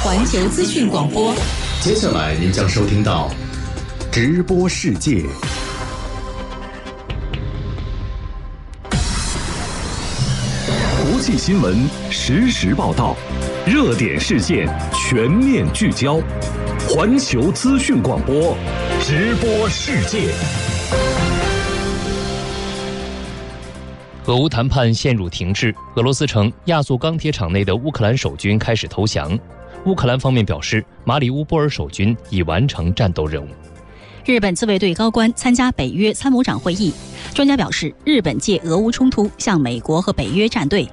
环球资讯广播。接下来您将收听到直播世界。国际新闻实时报道，热点事件全面聚焦，环球资讯广播直播世界。俄乌谈判陷入停滞，俄罗斯称亚速钢铁厂内的乌克兰守军开始投降。乌克兰方面表示，马里乌波尔守军已完成战斗任务。日本自卫队高官参加北约参谋长会议，专家表示，日本借俄乌冲突向美国和北约站队。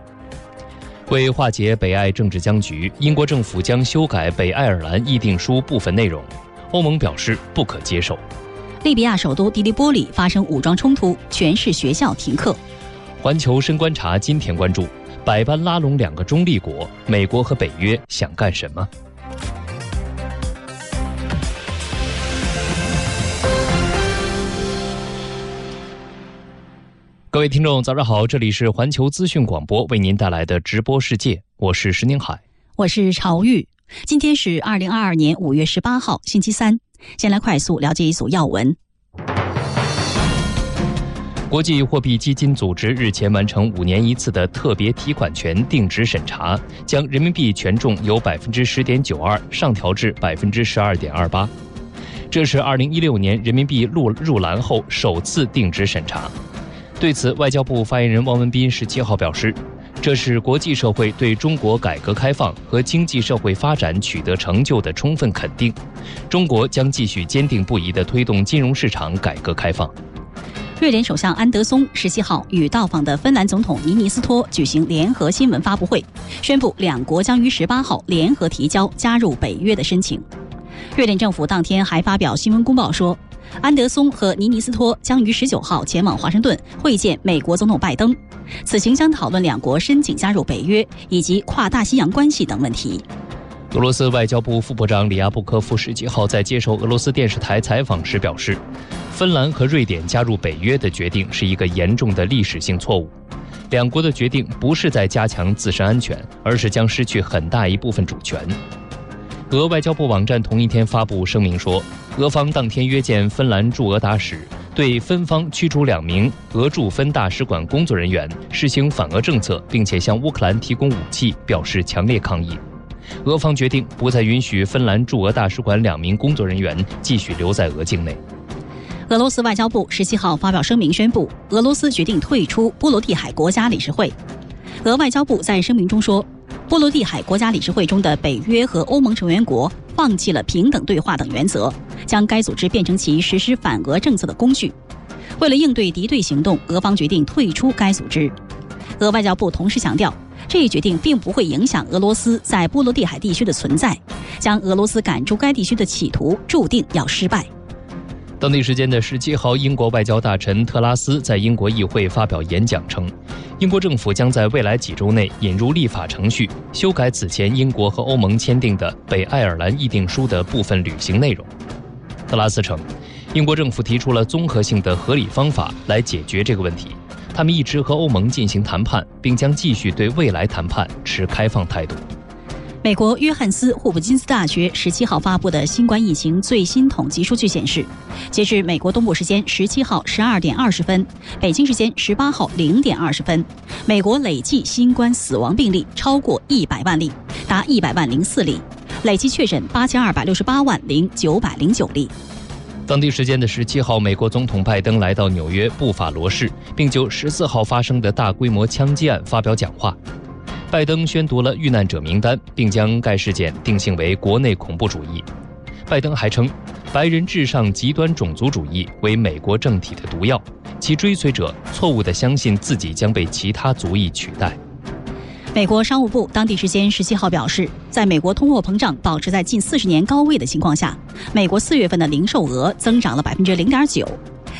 为化解北爱政治僵局，英国政府将修改北爱尔兰议定书部分内容，欧盟表示不可接受。利比亚首都迪利波里发生武装冲突，全市学校停课。环球深观察今天关注：百般拉拢两个中立国，美国和北约想干什么？各位听众，早上好，这里是环球资讯广播为您带来的直播世界，我是石宁海，我是朝玉。今天是二零二二年五月十八号，星期三。先来快速了解一组要闻。国际货币基金组织日前完成五年一次的特别提款权定值审查，将人民币权重由百分之十点九二上调至百分之十二点二八。这是二零一六年人民币入入篮后首次定值审查。对此，外交部发言人汪文斌十七号表示，这是国际社会对中国改革开放和经济社会发展取得成就的充分肯定。中国将继续坚定不移地推动金融市场改革开放。瑞典首相安德松十七号与到访的芬兰总统尼尼斯托举行联合新闻发布会，宣布两国将于十八号联合提交加入北约的申请。瑞典政府当天还发表新闻公报说，安德松和尼尼斯托将于十九号前往华盛顿会见美国总统拜登，此行将讨论两国申请加入北约以及跨大西洋关系等问题。俄罗斯外交部副部长里亚布科夫十几号在接受俄罗斯电视台采访时表示，芬兰和瑞典加入北约的决定是一个严重的历史性错误。两国的决定不是在加强自身安全，而是将失去很大一部分主权。俄外交部网站同一天发布声明说，俄方当天约见芬兰驻俄大使，对芬方驱逐两名俄驻芬大使馆工作人员、实行反俄政策，并且向乌克兰提供武器表示强烈抗议。俄方决定不再允许芬兰驻俄大使馆两名工作人员继续留在俄境内。俄罗斯外交部十七号发表声明宣布，俄罗斯决定退出波罗的海国家理事会。俄外交部在声明中说，波罗的海国家理事会中的北约和欧盟成员国放弃了平等对话等原则，将该组织变成其实施反俄政策的工具。为了应对敌对行动，俄方决定退出该组织。俄外交部同时强调。这一决定并不会影响俄罗斯在波罗的海地区的存在，将俄罗斯赶出该地区的企图注定要失败。当地时间的十七号，英国外交大臣特拉斯在英国议会发表演讲称，英国政府将在未来几周内引入立法程序，修改此前英国和欧盟签订的北爱尔兰议定书的部分履行内容。特拉斯称，英国政府提出了综合性的合理方法来解决这个问题。他们一直和欧盟进行谈判，并将继续对未来谈判持开放态度。美国约翰斯霍普金斯大学十七号发布的新冠疫情最新统计数据显示，截至美国东部时间十七号十二点二十分，北京时间十八号零点二十分，美国累计新冠死亡病例超过一百万例，达一百万零四例，累计确诊八千二百六十八万零九百零九例。当地时间的十七号，美国总统拜登来到纽约布法罗市，并就十四号发生的大规模枪击案发表讲话。拜登宣读了遇难者名单，并将该事件定性为国内恐怖主义。拜登还称，白人至上极端种族主义为美国政体的毒药，其追随者错误地相信自己将被其他族裔取代。美国商务部当地时间十七号表示，在美国通货膨胀保持在近四十年高位的情况下，美国四月份的零售额增长了百分之零点九。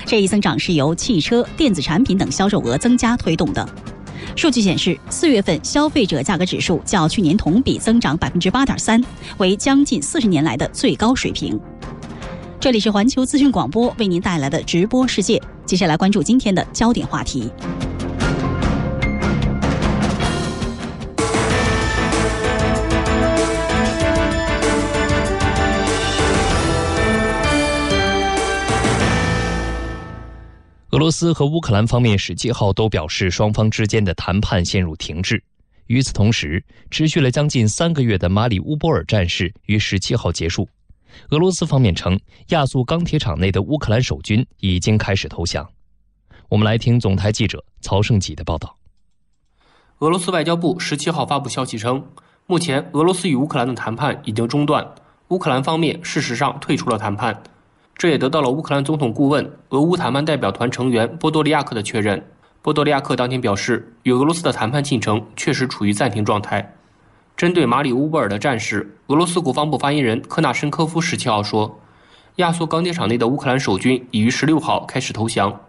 这一增长是由汽车、电子产品等销售额增加推动的。数据显示，四月份消费者价格指数较去年同比增长百分之八点三，为将近四十年来的最高水平。这里是环球资讯广播为您带来的直播世界，接下来关注今天的焦点话题。俄罗斯和乌克兰方面十七号都表示，双方之间的谈判陷入停滞。与此同时，持续了将近三个月的马里乌波尔战事于十七号结束。俄罗斯方面称，亚速钢铁厂内的乌克兰守军已经开始投降。我们来听总台记者曹胜吉的报道。俄罗斯外交部十七号发布消息称，目前俄罗斯与乌克兰的谈判已经中断，乌克兰方面事实上退出了谈判。这也得到了乌克兰总统顾问、俄乌谈判代表团成员波多利亚克的确认。波多利亚克当天表示，与俄罗斯的谈判进程确实处于暂停状态。针对马里乌波尔的战事，俄罗斯国防部发言人科纳申科夫十七号说，亚速钢铁厂内的乌克兰守军已于十六号开始投降。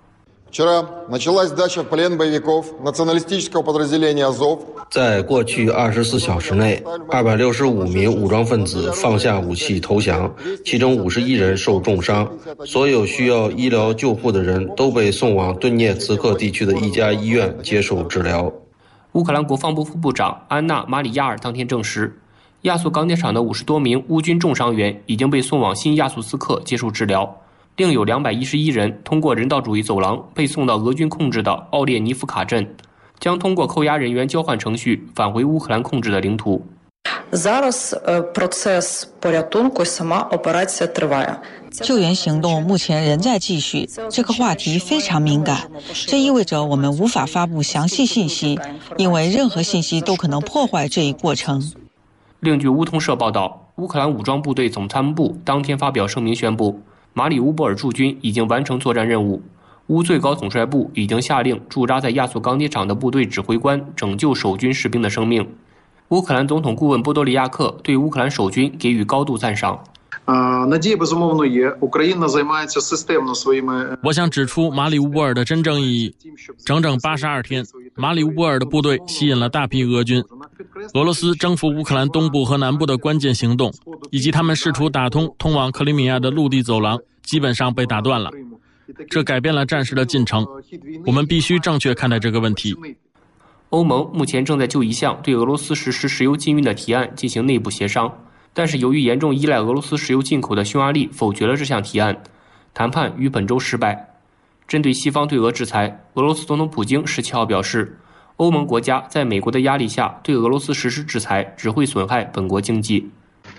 在过去二十四小时内，二百六十五名武装分子放下武器投降，其中五十一人受重伤。所有需要医疗救护的人都被送往顿涅茨克地区的一家医院接受治疗。乌克兰国防部副部长安娜·马里亚尔当天证实，亚速钢铁厂的五十多名乌军重伤员已经被送往新亚速斯克接受治疗。另有两百一十一人通过人道主义走廊被送到俄军控制的奥列尼夫卡镇，将通过扣押人员交换程序返回乌克兰控制的领土。救援行动目前仍在继续，这个话题非常敏感，这意味着我们无法发布详细信息，因为任何信息都可能破坏这一过程。另据乌通社报道，乌克兰武装部队总参谋部当天发表声明宣布。马里乌波尔驻军已经完成作战任务，乌最高统帅部已经下令驻扎在亚速钢铁厂的部队指挥官拯救守军士兵的生命。乌克兰总统顾问波多利亚克对乌克兰守军给予高度赞赏。我想指出马里乌波尔的真正意义：整整八十二天，马里乌波尔的部队吸引了大批俄军。俄罗斯征服乌克兰东部和南部的关键行动，以及他们试图打通通往克里米亚的陆地走廊，基本上被打断了。这改变了战事的进程。我们必须正确看待这个问题。欧盟目前正在就一项对俄罗斯实施石油禁运的提案进行内部协商，但是由于严重依赖俄罗斯石油进口的匈牙利否决了这项提案，谈判于本周失败。针对西方对俄制裁，俄罗斯总统普京十七号表示。欧盟国家在美国的压力下对俄罗斯实施制裁，只会损害本国经济。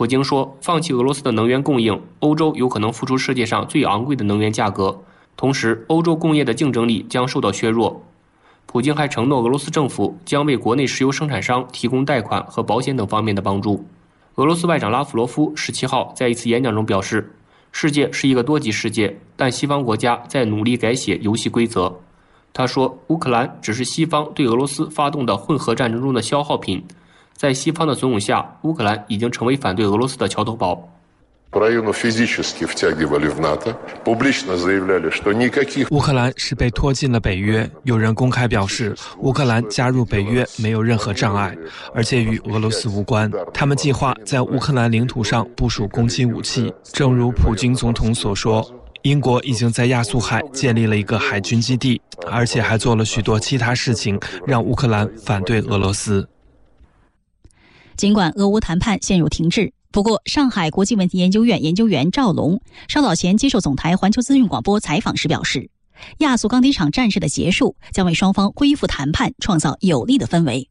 普京说：“放弃俄罗斯的能源供应，欧洲有可能付出世界上最昂贵的能源价格，同时欧洲工业的竞争力将受到削弱。”普京还承诺，俄罗斯政府将为国内石油生产商提供贷款和保险等方面的帮助。俄罗斯外长拉夫罗夫十七号在一次演讲中表示：“世界是一个多极世界，但西方国家在努力改写游戏规则。”他说：“乌克兰只是西方对俄罗斯发动的混合战争中的消耗品，在西方的怂恿下，乌克兰已经成为反对俄罗斯的桥头堡。”乌克兰是被拖进了北约。有人公开表示，乌克兰加入北约没有任何障碍，而且与俄罗斯无关。他们计划在乌克兰领土上部署攻击武器，正如普京总统所说。英国已经在亚速海建立了一个海军基地，而且还做了许多其他事情，让乌克兰反对俄罗斯。尽管俄乌谈判陷入停滞，不过上海国际问题研究院研究员赵龙稍早前接受总台环球资讯广播采访时表示，亚速钢铁厂战事的结束将为双方恢复谈判创造有利的氛围。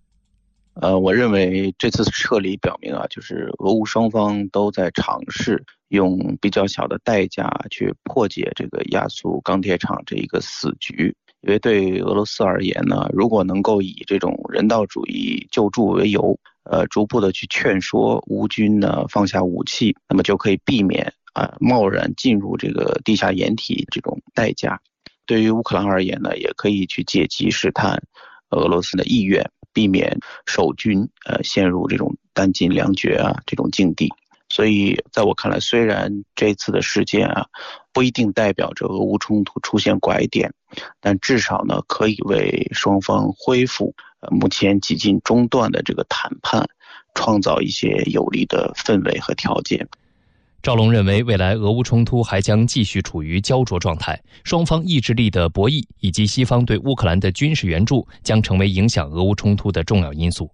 呃，我认为这次撤离表明啊，就是俄乌双方都在尝试用比较小的代价去破解这个亚速钢铁厂这一个死局。因为对俄罗斯而言呢，如果能够以这种人道主义救助为由，呃，逐步的去劝说乌军呢放下武器，那么就可以避免啊贸然进入这个地下掩体这种代价。对于乌克兰而言呢，也可以去借机试探俄罗斯的意愿。避免守军呃陷入这种弹尽粮绝啊这种境地，所以在我看来，虽然这次的事件啊不一定代表着俄乌冲突出现拐点，但至少呢可以为双方恢复呃目前几近中断的这个谈判，创造一些有利的氛围和条件。赵龙认为，未来俄乌冲突还将继续处于焦灼状态，双方意志力的博弈以及西方对乌克兰的军事援助将成为影响俄乌冲突的重要因素。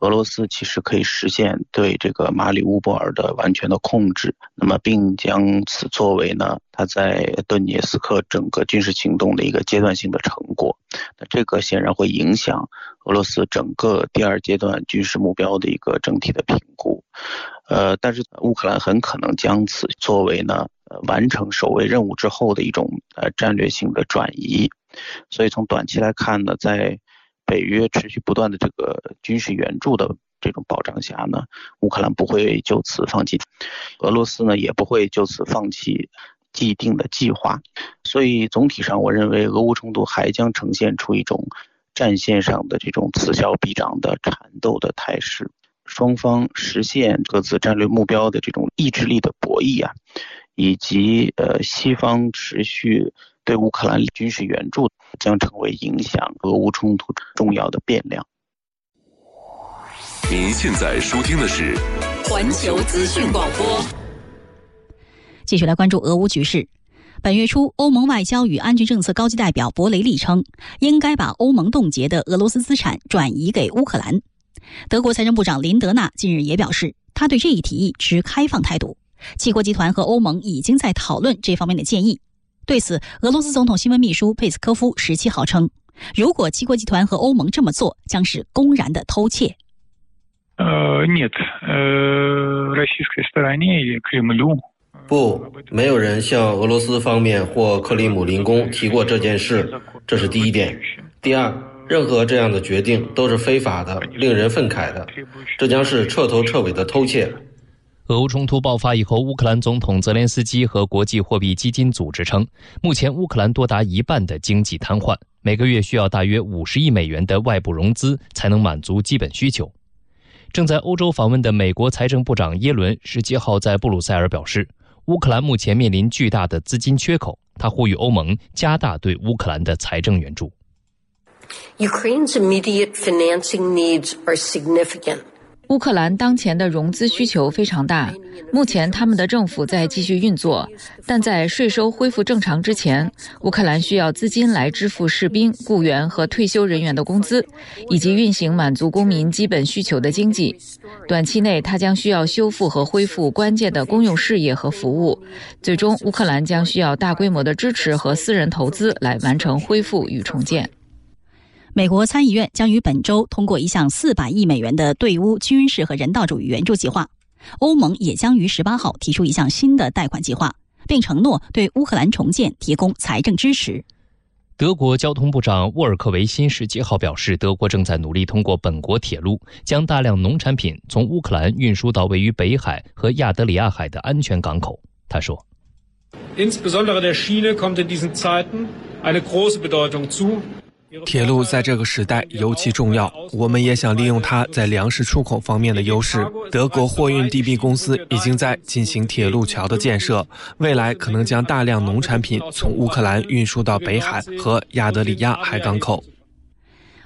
俄罗斯其实可以实现对这个马里乌波尔的完全的控制，那么并将此作为呢，他在顿涅斯克整个军事行动的一个阶段性的成果。那这个显然会影响俄罗斯整个第二阶段军事目标的一个整体的评估。呃，但是乌克兰很可能将此作为呢，呃，完成守卫任务之后的一种呃战略性的转移。所以从短期来看呢，在北约持续不断的这个军事援助的这种保障下呢，乌克兰不会就此放弃，俄罗斯呢也不会就此放弃既定的计划，所以总体上我认为俄乌冲突还将呈现出一种战线上的这种此消彼长的缠斗的态势，双方实现各自战略目标的这种意志力的博弈啊，以及呃西方持续。对乌克兰军事援助将成为影响俄乌冲突重要的变量。您现在收听的是环球资讯广播。继续来关注俄乌局势。本月初，欧盟外交与安全政策高级代表博雷利称，应该把欧盟冻结的俄罗斯资产转移给乌克兰。德国财政部长林德纳近日也表示，他对这一提议持开放态度。七国集团和欧盟已经在讨论这方面的建议。对此，俄罗斯总统新闻秘书佩斯科夫十七号称，如果七国集团和欧盟这么做，将是公然的偷窃。呃，нет，呃，российской стороне или Кремлю。不，没有人向俄罗斯方面或克里姆林宫提过这件事，这是第一点。第二，任何这样的决定都是非法的，令人愤慨的，这将是彻头彻尾的偷窃。 俄乌冲突爆发以后，乌克兰总统泽连斯基和国际货币基金组织称，目前乌克兰多达一半的经济瘫痪，每个月需要大约五十亿美元的外部融资才能满足基本需求。正在欧洲访问的美国财政部长耶伦十七号在布鲁塞尔表示，乌克兰目前面临巨大的资金缺口，他呼吁欧盟加大对乌克兰的财政援助。Ukraine's immediate financing needs are significant. 乌克兰当前的融资需求非常大，目前他们的政府在继续运作，但在税收恢复正常之前，乌克兰需要资金来支付士兵、雇员和退休人员的工资，以及运行满足公民基本需求的经济。短期内，它将需要修复和恢复关键的公用事业和服务。最终，乌克兰将需要大规模的支持和私人投资来完成恢复与重建。美国参议院将于本周通过一项四百亿美元的对乌军事和人道主义援助计划。欧盟也将于十八号提出一项新的贷款计划，并承诺对乌克兰重建提供财政支持。德国交通部长沃尔克维辛十七号表示，德国正在努力通过本国铁路将大量农产品从乌克兰运输到位于北海和亚得里亚海的安全港口。他说：“Insbesondere der Schiene kommt in diesen Zeiten eine große Bedeutung zu。”铁路在这个时代尤其重要，我们也想利用它在粮食出口方面的优势。德国货运 DB 公司已经在进行铁路桥的建设，未来可能将大量农产品从乌克兰运输到北海和亚得里亚海港口。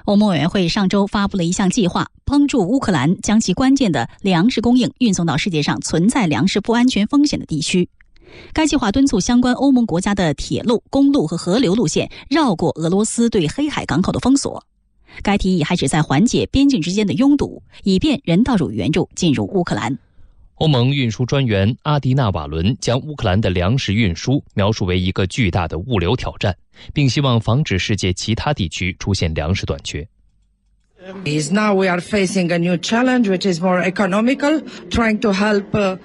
欧盟委员会上周发布了一项计划，帮助乌克兰将其关键的粮食供应运送到世界上存在粮食不安全风险的地区。该计划敦促相关欧盟国家的铁路、公路和河流路线绕过俄罗斯对黑海港口的封锁。该提议还旨在缓解边境之间的拥堵，以便人道主义援助进入乌克兰。欧盟运输专员阿迪纳瓦伦将乌克兰的粮食运输描述为一个巨大的物流挑战，并希望防止世界其他地区出现粮食短缺。Is Now we are facing a new challenge, which is more economical, trying to help.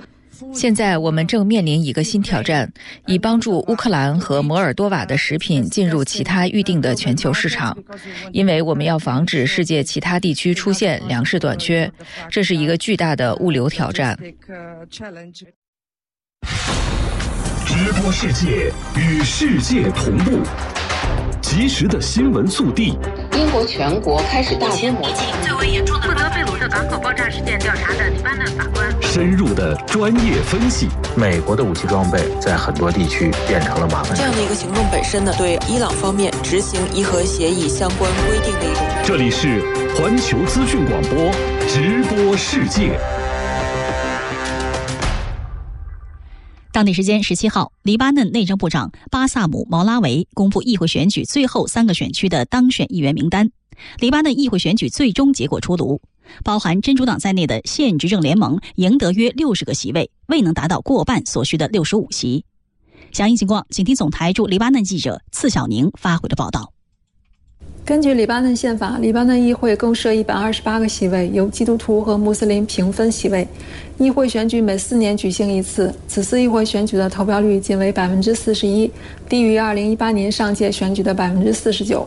现在我们正面临一个新挑战，以帮助乌克兰和摩尔多瓦的食品进入其他预定的全球市场，因为我们要防止世界其他地区出现粮食短缺，这是一个巨大的物流挑战。直播世界与世界同步，及时的新闻速递。英国全国开始大规模。疫情最为严重的负责贝鲁特港口爆炸事件调查的黎巴嫩法官。深入的专业分析。美国的武器装备在很多地区变成了麻烦。这样的一个行动本身呢，对伊朗方面执行伊核协议相关规定的一种。这里是环球资讯广播直播世界。当地时间十七号，黎巴嫩内政部长巴萨姆·毛拉维公布议会选举最后三个选区的当选议员名单。黎巴嫩议会选举最终结果出炉，包含真主党在内的现执政联盟赢得约六十个席位，未能达到过半所需的六十五席。详细情况，请听总台驻黎巴嫩记者次小宁发回的报道。根据黎巴嫩宪法，黎巴嫩议会共设一百二十八个席位，由基督徒和穆斯林平分席位。议会选举每四年举行一次，此次议会选举的投票率仅为百分之四十一，低于二零一八年上届选举的百分之四十九。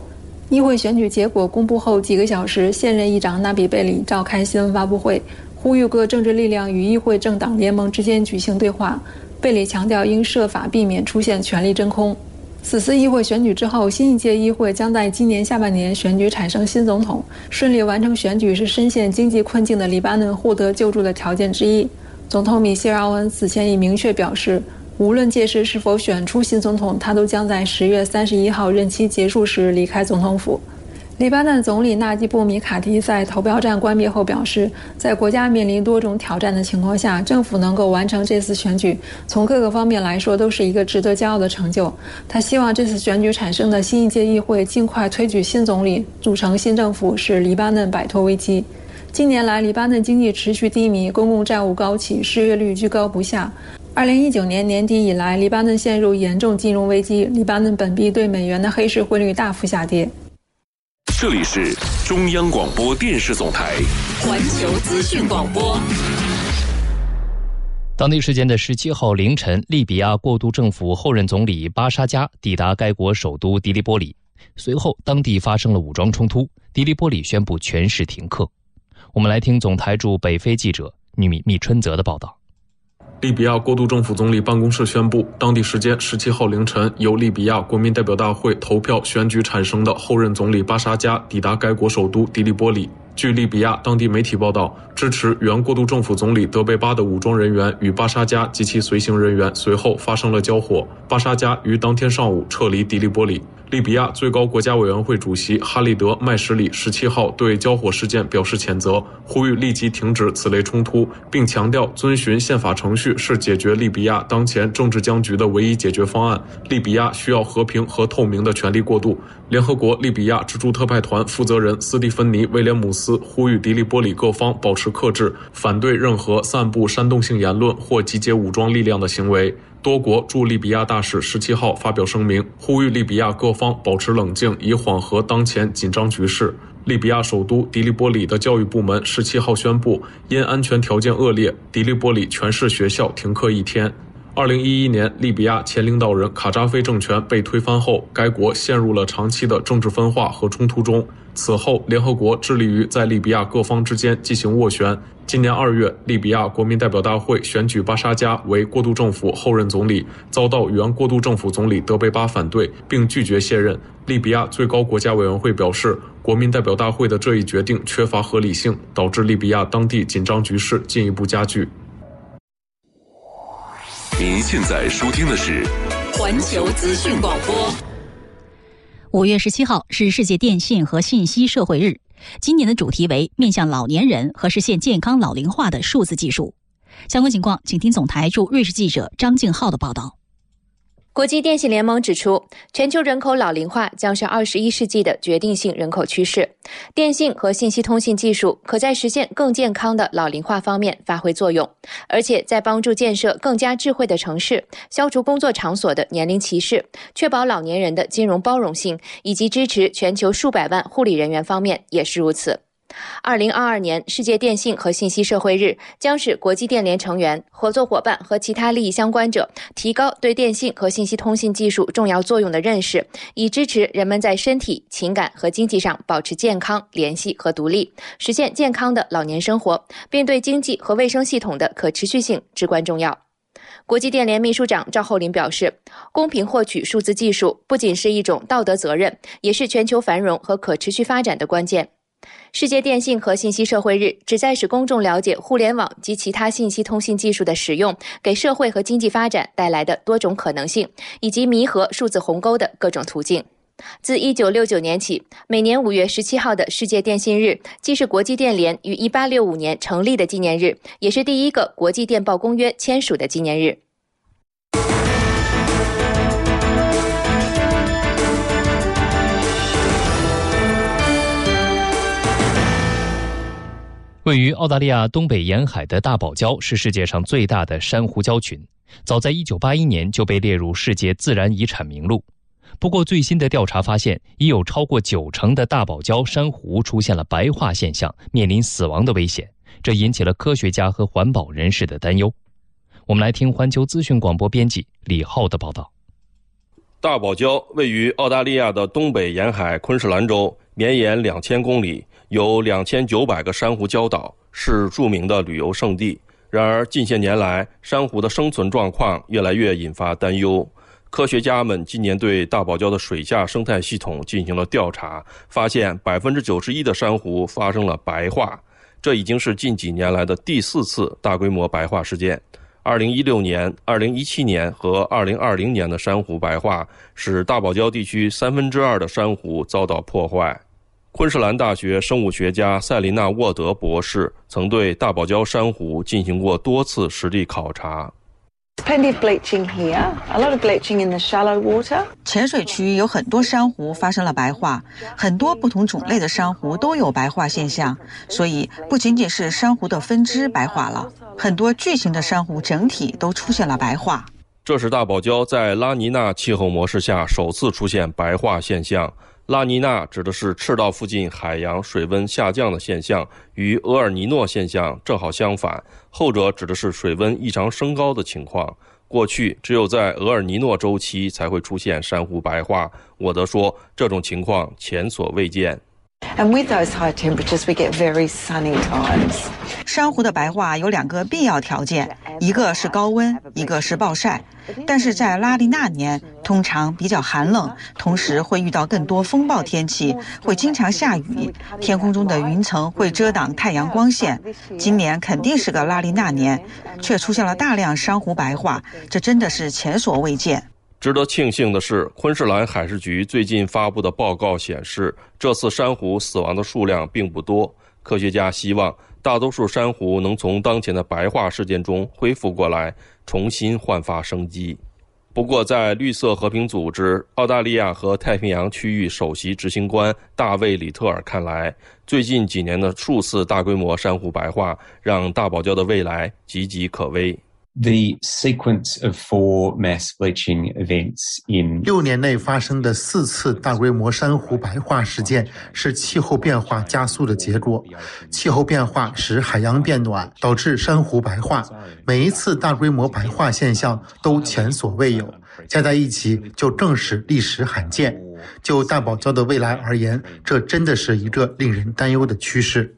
议会选举结果公布后几个小时，现任议长纳比贝里召开新闻发布会，呼吁各政治力量与议会政党联盟之间举行对话。贝里强调，应设法避免出现权力真空。此次议会选举之后，新一届议会将在今年下半年选举产生新总统。顺利完成选举是深陷经济困境的黎巴嫩获得救助的条件之一。总统米歇尔·奥恩此前已明确表示，无论届时是否选出新总统，他都将在十月三十一号任期结束时离开总统府。黎巴嫩总理纳吉布·米卡提在投票站关闭后表示，在国家面临多种挑战的情况下，政府能够完成这次选举，从各个方面来说都是一个值得骄傲的成就。他希望这次选举产生的新一届议会尽快推举新总理，组成新政府，使黎巴嫩摆脱危机。近年来，黎巴嫩经济持续低迷，公共债务高企，失业率居高不下。二零一九年年底以来，黎巴嫩陷入严重金融危机，黎巴嫩本币对美元的黑市汇率大幅下跌。这里是中央广播电视总台环球资讯广播。当地时间的十七号凌晨，利比亚过渡政府后任总理巴沙加抵达该国首都迪利波里，随后当地发生了武装冲突，迪利波里宣布全市停课。我们来听总台驻北非记者米密春泽的报道。利比亚过渡政府总理办公室宣布，当地时间十七号凌晨，由利比亚国民代表大会投票选举产生的后任总理巴沙加抵达该国首都迪利波里。据利比亚当地媒体报道，支持原过渡政府总理德贝巴的武装人员与巴沙加及其随行人员随后发生了交火，巴沙加于当天上午撤离迪利波里。利比亚最高国家委员会主席哈利德·麦什里十七号对交火事件表示谴责，呼吁立即停止此类冲突，并强调遵循宪法程序是解决利比亚当前政治僵局的唯一解决方案。利比亚需要和平和透明的权力过渡。联合国利比亚支柱特派团负责人斯蒂芬妮·威廉姆斯呼吁迪利波里各方保持克制，反对任何散布煽动性言论或集结武装力量的行为。多国驻利比亚大使十七号发表声明，呼吁利比亚各方保持冷静，以缓和当前紧张局势。利比亚首都迪利波里的教育部门十七号宣布，因安全条件恶劣，迪利波里全市学校停课一天。二零一一年，利比亚前领导人卡扎菲政权被推翻后，该国陷入了长期的政治分化和冲突中。此后，联合国致力于在利比亚各方之间进行斡旋。今年二月，利比亚国民代表大会选举巴沙加为过渡政府后任总理，遭到原过渡政府总理德贝巴反对，并拒绝卸任。利比亚最高国家委员会表示，国民代表大会的这一决定缺乏合理性，导致利比亚当地紧张局势进一步加剧。您现在收听的是环球资讯广播。五月十七号是世界电信和信息社会日。今年的主题为面向老年人和实现健康老龄化的数字技术。相关情况，请听总台驻瑞士记者张静浩的报道。国际电信联盟指出，全球人口老龄化将是二十一世纪的决定性人口趋势。电信和信息通信技术可在实现更健康的老龄化方面发挥作用，而且在帮助建设更加智慧的城市、消除工作场所的年龄歧视、确保老年人的金融包容性以及支持全球数百万护理人员方面也是如此。二零二二年世界电信和信息社会日将使国际电联成员、合作伙伴和其他利益相关者提高对电信和信息通信技术重要作用的认识，以支持人们在身体、情感和经济上保持健康、联系和独立，实现健康的老年生活，并对经济和卫生系统的可持续性至关重要。国际电联秘书长赵厚林表示，公平获取数字技术不仅是一种道德责任，也是全球繁荣和可持续发展的关键。世界电信和信息社会日旨在使公众了解互联网及其他信息通信技术的使用给社会和经济发展带来的多种可能性，以及弥合数字鸿沟的各种途径。自1969年起，每年5月17号的世界电信日，既是国际电联于1865年成立的纪念日，也是第一个国际电报公约签署的纪念日。位于澳大利亚东北沿海的大堡礁是世界上最大的珊瑚礁群，早在1981年就被列入世界自然遗产名录。不过，最新的调查发现，已有超过九成的大堡礁珊瑚出现了白化现象，面临死亡的危险，这引起了科学家和环保人士的担忧。我们来听环球资讯广播编辑李浩的报道。大堡礁位于澳大利亚的东北沿海昆士兰州，绵延两千公里，有两千九百个珊瑚礁岛，是著名的旅游胜地。然而，近些年来，珊瑚的生存状况越来越引发担忧。科学家们今年对大堡礁的水下生态系统进行了调查，发现百分之九十一的珊瑚发生了白化，这已经是近几年来的第四次大规模白化事件。二零一六年、二零一七年和二零二零年的珊瑚白化，使大堡礁地区三分之二的珊瑚遭到破坏。昆士兰大学生物学家塞琳娜·沃德博士曾对大堡礁珊瑚进行过多次实地考察。Plenty of bleaching here. A lot of bleaching in the shallow water. 浅水区有很多珊瑚发生了白化，很多不同种类的珊瑚都有白化现象，所以不仅仅是珊瑚的分支白化了，很多巨型的珊瑚整体都出现了白化。这是大堡礁在拉尼娜气候模式下首次出现白化现象。拉尼娜指的是赤道附近海洋水温下降的现象，与厄尔尼诺现象正好相反。后者指的是水温异常升高的情况。过去只有在厄尔尼诺周期才会出现珊瑚白化。沃德说，这种情况前所未见。And with those high temperatures, we get very sunny times. 珊瑚的白化有两个必要条件，一个是高温，一个是暴晒。但是在拉尼娜年通常比较寒冷，同时会遇到更多风暴天气，会经常下雨，天空中的云层会遮挡太阳光线。今年肯定是个拉尼娜年，却出现了大量珊瑚白化，这真的是前所未见。值得庆幸的是，昆士兰海事局最近发布的报告显示，这次珊瑚死亡的数量并不多。科学家希望大多数珊瑚能从当前的白化事件中恢复过来，重新焕发生机。不过，在绿色和平组织澳大利亚和太平洋区域首席执行官大卫·里特尔看来，最近几年的数次大规模珊瑚白化，让大堡礁的未来岌岌可危。The sequence of four mass bleaching events in 六年内发生的四次大规模珊瑚白化事件是气候变化加速的结果。气候变化使海洋变暖，导致珊瑚白化。每一次大规模白化现象都前所未有，加在一起就更是历史罕见。就大堡礁的未来而言，这真的是一个令人担忧的趋势。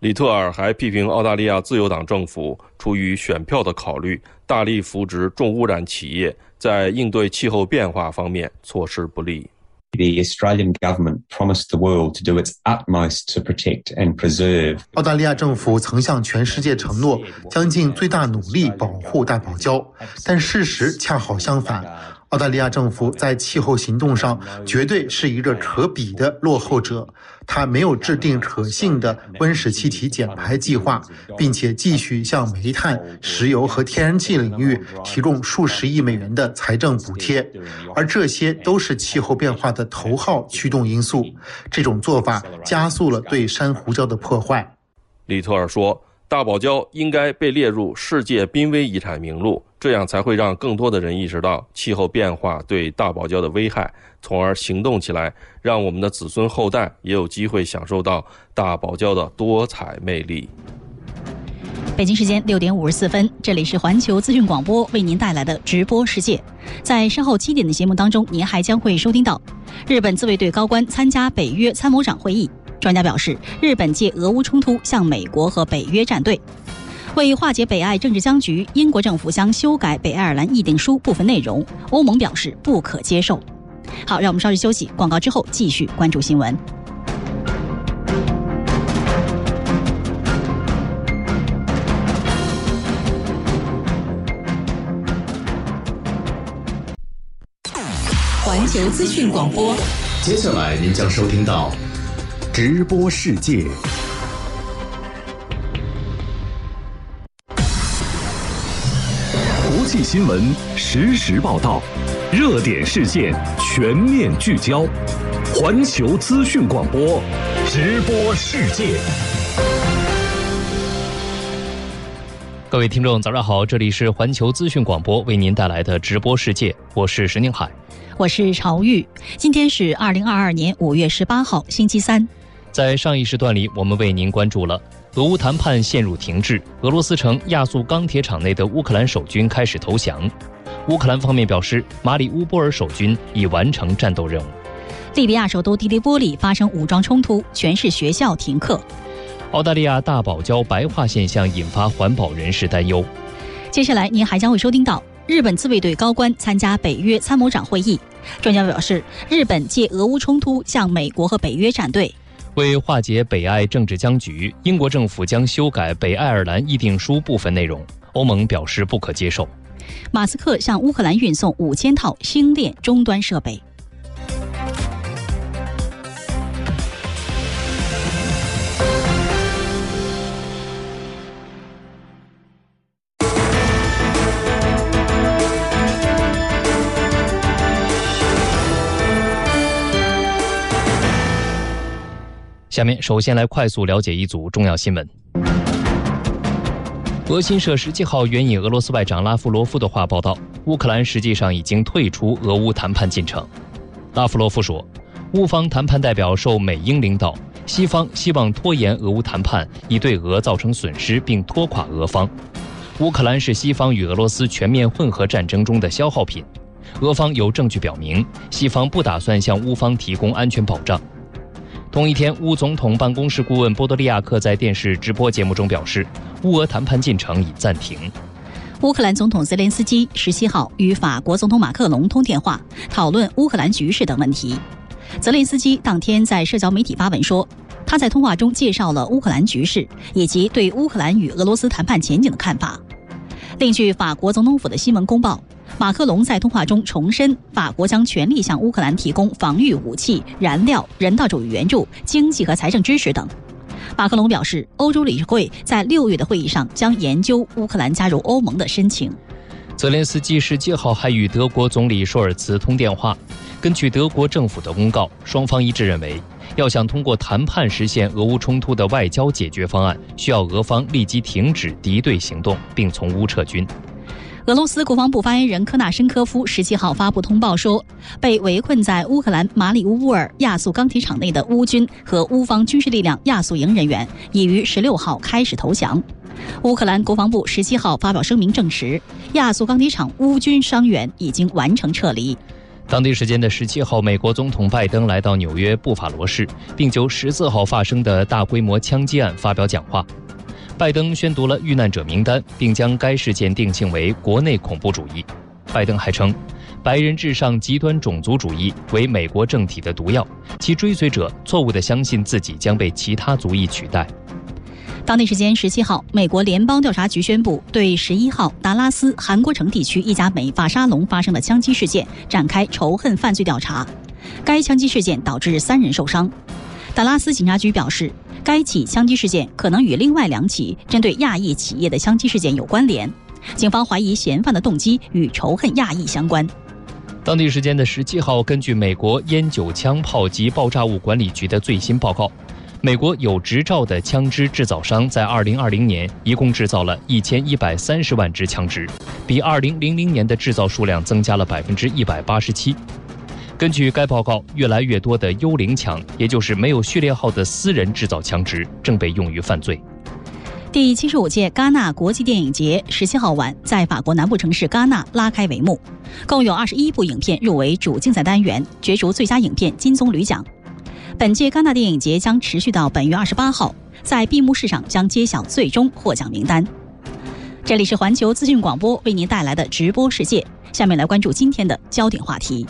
里特尔还批评澳大利亚自由党政府出于选票的考虑，大力扶植重污染企业，在应对气候变化方面措施不力。The Australian government promised the world to do its utmost to protect and preserve. 澳大利亚政府曾向全世界承诺将尽最大努力保护大堡礁，但事实恰好相反。澳大利亚政府在气候行动上绝对是一个可比的落后者。它没有制定可信的温室气体减排计划，并且继续向煤炭、石油和天然气领域提供数十亿美元的财政补贴，而这些都是气候变化的头号驱动因素。这种做法加速了对珊瑚礁的破坏。里特尔说。大堡礁应该被列入世界濒危遗产名录，这样才会让更多的人意识到气候变化对大堡礁的危害，从而行动起来，让我们的子孙后代也有机会享受到大堡礁的多彩魅力。北京时间六点五十四分，这里是环球资讯广播为您带来的直播世界。在稍后七点的节目当中，您还将会收听到日本自卫队高官参加北约参谋长会议。专家表示，日本借俄乌冲突向美国和北约站队。为化解北爱政治僵局，英国政府将修改北爱尔兰议定书部分内容，欧盟表示不可接受。好，让我们稍事休息，广告之后继续关注新闻。环球资讯广播，接下来您将收听到直播世界。际新闻实时报道，热点事件全面聚焦。环球资讯广播，直播世界。各位听众，早上好，这里是环球资讯广播为您带来的直播世界，我是石宁海。我是朝玉，今天是二零二二年五月十八号，星期三。在上一时段里，我们为您关注了俄乌谈判陷入停滞，俄罗斯城亚速钢铁厂内的乌克兰守军开始投降。乌克兰方面表示，马里乌波尔守军已完成战斗任务。利比亚首都迪利波里发生武装冲突，全市学校停课。澳大利亚大堡礁白化现象引发环保人士担忧。接下来，您还将会收听到。日本自卫队高官参加北约参谋长会议，专家表示，日本借俄乌冲突向美国和北约站队。为化解北爱政治僵局，英国政府将修改北爱尔兰议定书部分内容，欧盟表示不可接受。马斯克向乌克兰运送五千套星链终端设备。下面首先来快速了解一组重要新闻。俄新社十七号援引俄罗斯外长拉夫罗夫的话报道，乌克兰实际上已经退出俄乌谈判进程。拉夫罗夫说，乌方谈判代表受美英领导，西方希望拖延俄乌谈判，以对俄造成损失并拖垮俄方。乌克兰是西方与俄罗斯全面混合战争中的消耗品，俄方有证据表明，西方不打算向乌方提供安全保障。同一天，乌总统办公室顾问波多利亚克在电视直播节目中表示，乌俄谈判进程已暂停。乌克兰总统泽连斯基十七号与法国总统马克龙通电话，讨论乌克兰局势等问题。泽连斯基当天在社交媒体发文说，他在通话中介绍了乌克兰局势以及对乌克兰与俄罗斯谈判前景的看法。另据法国总统府的新闻公报。马克龙在通话中重申，法国将全力向乌克兰提供防御武器、燃料、人道主义援助、经济和财政支持等。马克龙表示，欧洲理事会在六月的会议上将研究乌克兰加入欧盟的申请。泽连斯基十七号还与德国总理舒尔茨通电话。根据德国政府的公告，双方一致认为，要想通过谈判实现俄乌冲突的外交解决方案，需要俄方立即停止敌对行动，并从乌撤军。俄罗斯国防部发言人科纳申科夫十七号发布通报说，被围困在乌克兰马里乌波尔亚速钢铁厂内的乌军和乌方军事力量亚速营人员已于十六号开始投降。乌克兰国防部十七号发表声明证实，亚速钢铁厂乌军伤员已经完成撤离。当地时间的十七号，美国总统拜登来到纽约布法罗市，并就十四号发生的大规模枪击案发表讲话。拜登宣读了遇难者名单，并将该事件定性为国内恐怖主义。拜登还称，白人至上极端种族主义为美国政体的毒药，其追随者错误地相信自己将被其他族裔取代。当地时间十七号，美国联邦调查局宣布对十一号达拉斯韩国城地区一家美发沙龙发生的枪击事件展开仇恨犯罪调查。该枪击事件导致三人受伤。达拉斯警察局表示。该起枪击事件可能与另外两起针对亚裔企业的枪击事件有关联，警方怀疑嫌犯的动机与仇恨亚裔相关。当地时间的十七号，根据美国烟酒枪炮及爆炸物管理局的最新报告，美国有执照的枪支制造商在二零二零年一共制造了一千一百三十万支枪支，比二零零零年的制造数量增加了百分之一百八十七。根据该报告，越来越多的幽灵枪，也就是没有序列号的私人制造枪支，正被用于犯罪。第七十五届戛纳国际电影节十七号晚在法国南部城市戛纳拉开帷幕，共有二十一部影片入围主竞赛单元，角逐最佳影片金棕榈奖。本届戛纳电影节将持续到本月二十八号，在闭幕式上将揭晓最终获奖名单。这里是环球资讯广播为您带来的直播世界。下面来关注今天的焦点话题。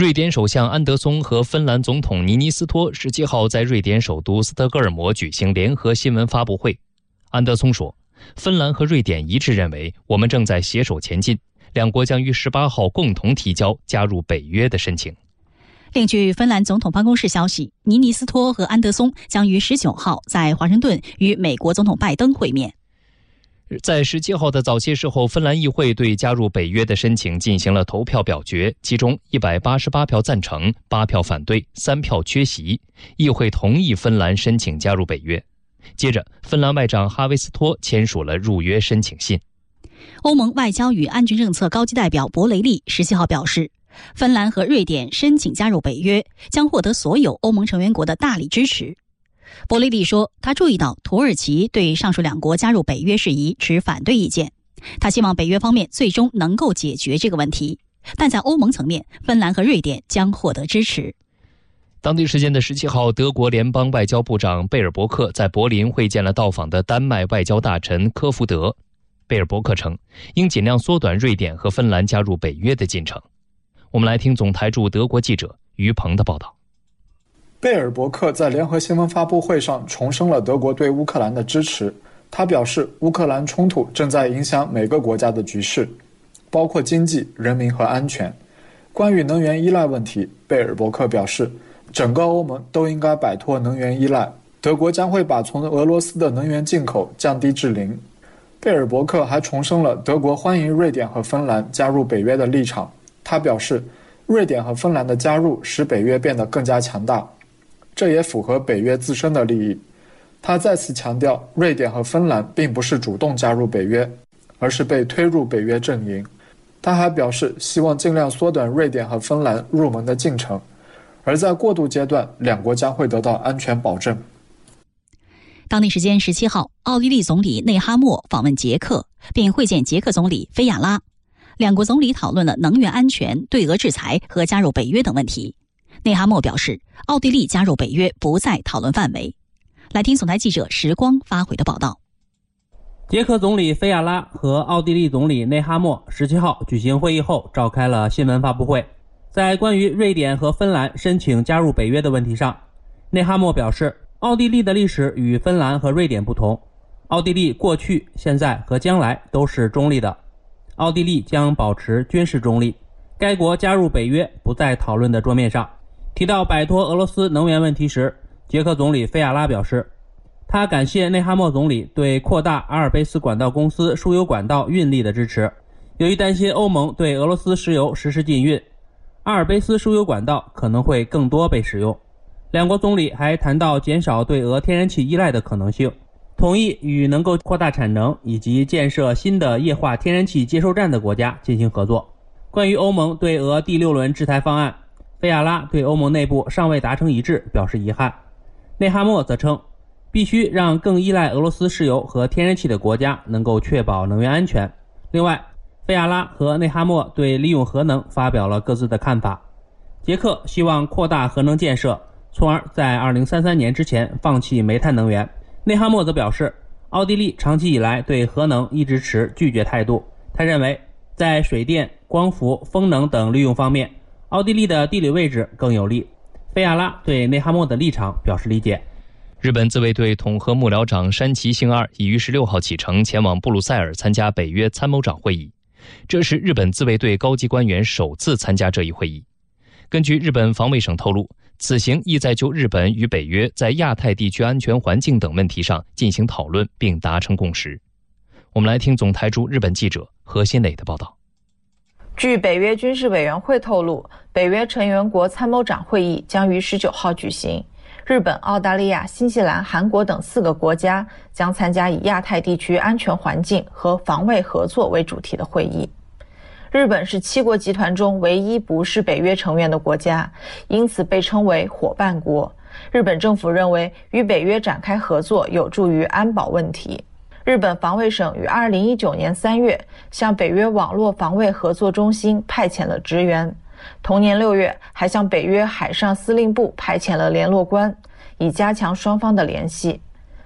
瑞典首相安德松和芬兰总统尼尼斯托十七号在瑞典首都斯德哥尔摩举行联合新闻发布会。安德松说：“芬兰和瑞典一致认为，我们正在携手前进，两国将于十八号共同提交加入北约的申请。”另据芬兰总统办公室消息，尼尼斯托和安德松将于十九号在华盛顿与美国总统拜登会面。在十七号的早些时候，芬兰议会对加入北约的申请进行了投票表决，其中一百八十八票赞成，八票反对，三票缺席，议会同意芬兰申请加入北约。接着，芬兰外长哈维斯托签署了入约申请信。欧盟外交与安全政策高级代表博雷利十七号表示，芬兰和瑞典申请加入北约将获得所有欧盟成员国的大力支持。博雷利说，他注意到土耳其对上述两国加入北约事宜持反对意见。他希望北约方面最终能够解决这个问题，但在欧盟层面，芬兰和瑞典将获得支持。当地时间的十七号，德国联邦外交部长贝尔伯克在柏林会见了到访的丹麦外交大臣科福德。贝尔伯克称，应尽量缩短瑞典和芬兰加入北约的进程。我们来听总台驻德国记者于鹏的报道。贝尔伯克在联合新闻发布会上重申了德国对乌克兰的支持。他表示，乌克兰冲突正在影响每个国家的局势，包括经济、人民和安全。关于能源依赖问题，贝尔伯克表示，整个欧盟都应该摆脱能源依赖。德国将会把从俄罗斯的能源进口降低至零。贝尔伯克还重申了德国欢迎瑞典和芬兰加入北约的立场。他表示，瑞典和芬兰的加入使北约变得更加强大。这也符合北约自身的利益。他再次强调，瑞典和芬兰并不是主动加入北约，而是被推入北约阵营。他还表示，希望尽量缩短瑞典和芬兰入盟的进程，而在过渡阶段，两国将会得到安全保证。当地时间十七号，奥地利总理内哈默访问捷克，并会见捷克总理菲亚拉，两国总理讨论了能源安全、对俄制裁和加入北约等问题。内哈默表示，奥地利加入北约不在讨论范围。来听总台记者时光发回的报道。捷克总理菲亚拉和奥地利总理内哈默十七号举行会议后，召开了新闻发布会。在关于瑞典和芬兰申请加入北约的问题上，内哈默表示，奥地利的历史与芬兰和瑞典不同。奥地利过去、现在和将来都是中立的，奥地利将保持军事中立。该国加入北约不在讨论的桌面上。提到摆脱俄罗斯能源问题时，捷克总理菲亚拉表示，他感谢内哈默总理对扩大阿尔卑斯管道公司输油管道运力的支持。由于担心欧盟对俄罗斯石油实施禁运，阿尔卑斯输油管道可能会更多被使用。两国总理还谈到减少对俄天然气依赖的可能性，同意与能够扩大产能以及建设新的液化天然气接收站的国家进行合作。关于欧盟对俄第六轮制裁方案。菲亚拉对欧盟内部尚未达成一致表示遗憾，内哈默则称，必须让更依赖俄罗斯石油和天然气的国家能够确保能源安全。另外，菲亚拉和内哈默对利用核能发表了各自的看法。捷克希望扩大核能建设，从而在2033年之前放弃煤炭能源。内哈默则表示，奥地利长期以来对核能一直持拒绝态度。他认为，在水电、光伏、风能等利用方面。奥地利的地理位置更有利。费亚拉对内哈默的立场表示理解。日本自卫队统合幕僚长山崎幸二已于十六号启程前往布鲁塞尔参加北约参谋长会议，这是日本自卫队高级官员首次参加这一会议。根据日本防卫省透露，此行意在就日本与北约在亚太地区安全环境等问题上进行讨论并达成共识。我们来听总台驻日本记者何新磊的报道。据北约军事委员会透露，北约成员国参谋长会议将于十九号举行。日本、澳大利亚、新西兰、韩国等四个国家将参加以亚太地区安全环境和防卫合作为主题的会议。日本是七国集团中唯一不是北约成员的国家，因此被称为伙伴国。日本政府认为，与北约展开合作有助于安保问题。日本防卫省于2019年3月向北约网络防卫合作中心派遣了职员，同年6月还向北约海上司令部派遣了联络官，以加强双方的联系。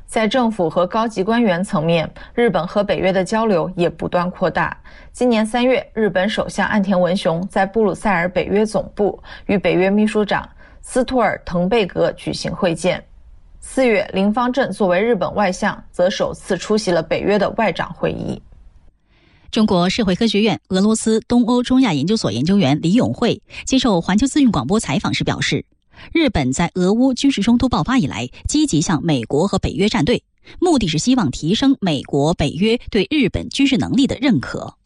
在政府和高级官员层面，日本和北约的交流也不断扩大。今年三月，日本首相岸田文雄在布鲁塞尔北约总部与北约秘书长斯托尔滕贝格举行会见。四月，林方正作为日本外相，则首次出席了北约的外长会议。中国社会科学院俄罗斯东欧中亚研究所研究员李永慧接受环球资讯广播采访时表示。日本在俄乌军事冲突爆发以来，积极向美国和北约站队，目的是希望提升美国、北约对日本军事能力的认可。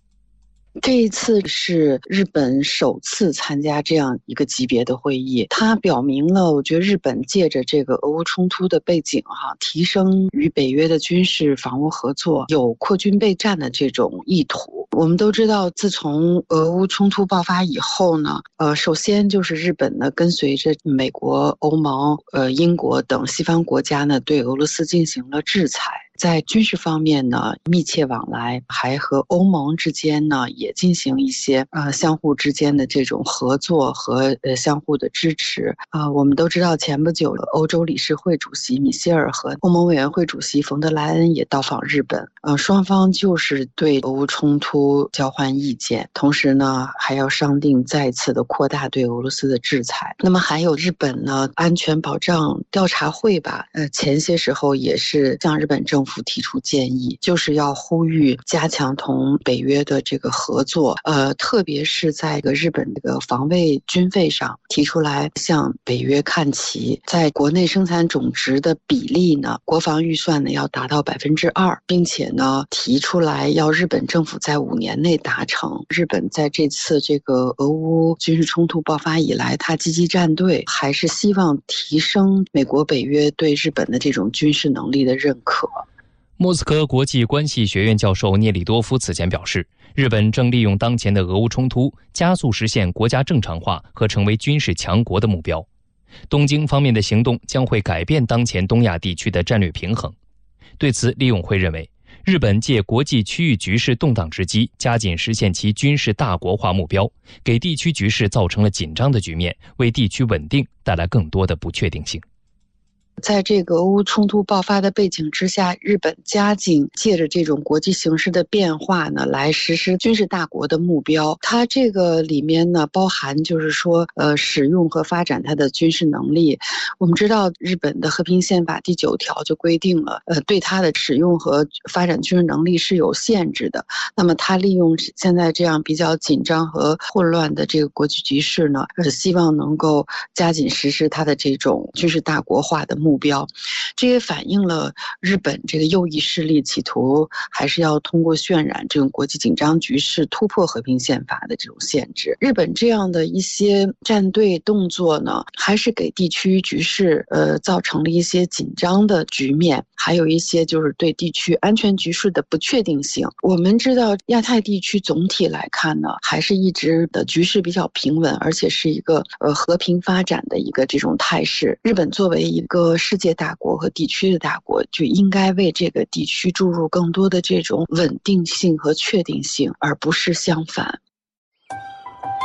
这一次是日本首次参加这样一个级别的会议，它表明了，我觉得日本借着这个俄乌冲突的背景，哈，提升与北约的军事防务合作，有扩军备战的这种意图。我们都知道，自从俄乌冲突爆发以后呢，呃，首先就是日本呢，跟随着美国、欧盟、呃，英国等西方国家呢，对俄罗斯进行了制裁。在军事方面呢，密切往来，还和欧盟之间呢也进行一些呃相互之间的这种合作和呃相互的支持。啊，我们都知道，前不久欧洲理事会主席米歇尔和欧盟委员会主席冯德莱恩也到访日本。呃，双方就是对俄乌冲突交换意见，同时呢还要商定再次的扩大对俄罗斯的制裁。那么还有日本呢安全保障调查会吧，呃前些时候也是向日本政府。府提出建议，就是要呼吁加强同北约的这个合作，呃，特别是在一个日本这个防卫军费上提出来向北约看齐，在国内生产总值的比例呢，国防预算呢要达到百分之二，并且呢提出来要日本政府在五年内达成。日本在这次这个俄乌军事冲突爆发以来，他积极站队，还是希望提升美国北约对日本的这种军事能力的认可。莫斯科国际关系学院教授涅里多夫此前表示，日本正利用当前的俄乌冲突，加速实现国家正常化和成为军事强国的目标。东京方面的行动将会改变当前东亚地区的战略平衡。对此，李永辉认为，日本借国际区域局势动荡之机，加紧实现其军事大国化目标，给地区局势造成了紧张的局面，为地区稳定带来更多的不确定性。在这个俄乌冲突爆发的背景之下，日本加紧借着这种国际形势的变化呢，来实施军事大国的目标。它这个里面呢，包含就是说，呃，使用和发展它的军事能力。我们知道，日本的和平宪法第九条就规定了，呃，对它的使用和发展军事能力是有限制的。那么，它利用现在这样比较紧张和混乱的这个国际局势呢，呃希望能够加紧实施它的这种军事大国化的目。目标，这也反映了日本这个右翼势力企图还是要通过渲染这种国际紧张局势，突破和平宪法的这种限制。日本这样的一些站队动作呢，还是给地区局势呃造成了一些紧张的局面，还有一些就是对地区安全局势的不确定性。我们知道亚太地区总体来看呢，还是一直的局势比较平稳，而且是一个呃和平发展的一个这种态势。日本作为一个世界大国和地区的大国就应该为这个地区注入更多的这种稳定性和确定性，而不是相反。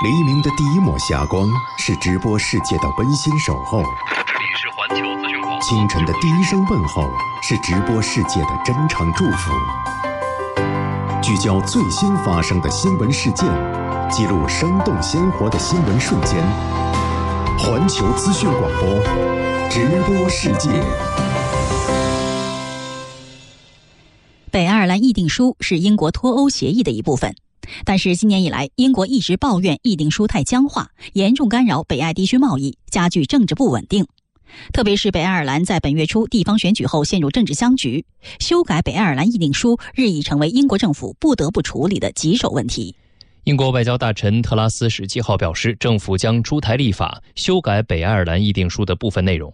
黎明的第一抹霞光是直播世界的温馨守候，这里是环球资讯广播。清晨的第一声问候是直播世界的真诚祝福。聚焦最新发生的新闻事件，记录生动鲜活的新闻瞬间。环球资讯广播。直播世界。北爱尔兰议定书是英国脱欧协议的一部分，但是今年以来，英国一直抱怨议定书太僵化，严重干扰北爱地区贸易，加剧政治不稳定。特别是北爱尔兰在本月初地方选举后陷入政治僵局，修改北爱尔兰议定书日益成为英国政府不得不处理的棘手问题。英国外交大臣特拉斯十七号表示，政府将出台立法修改北爱尔兰议定书的部分内容。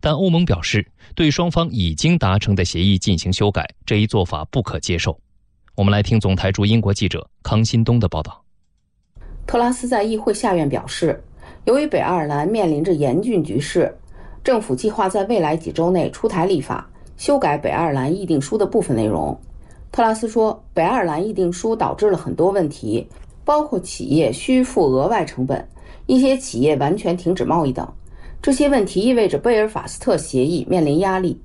但欧盟表示，对双方已经达成的协议进行修改，这一做法不可接受。我们来听总台驻英国记者康新东的报道。特拉斯在议会下院表示，由于北爱尔兰面临着严峻局势，政府计划在未来几周内出台立法修改北爱尔兰议定书的部分内容，特拉斯说，北爱尔兰议定书导致了很多问题，包括企业需付额外成本，一些企业完全停止贸易等。这些问题意味着贝尔法斯特协议面临压力，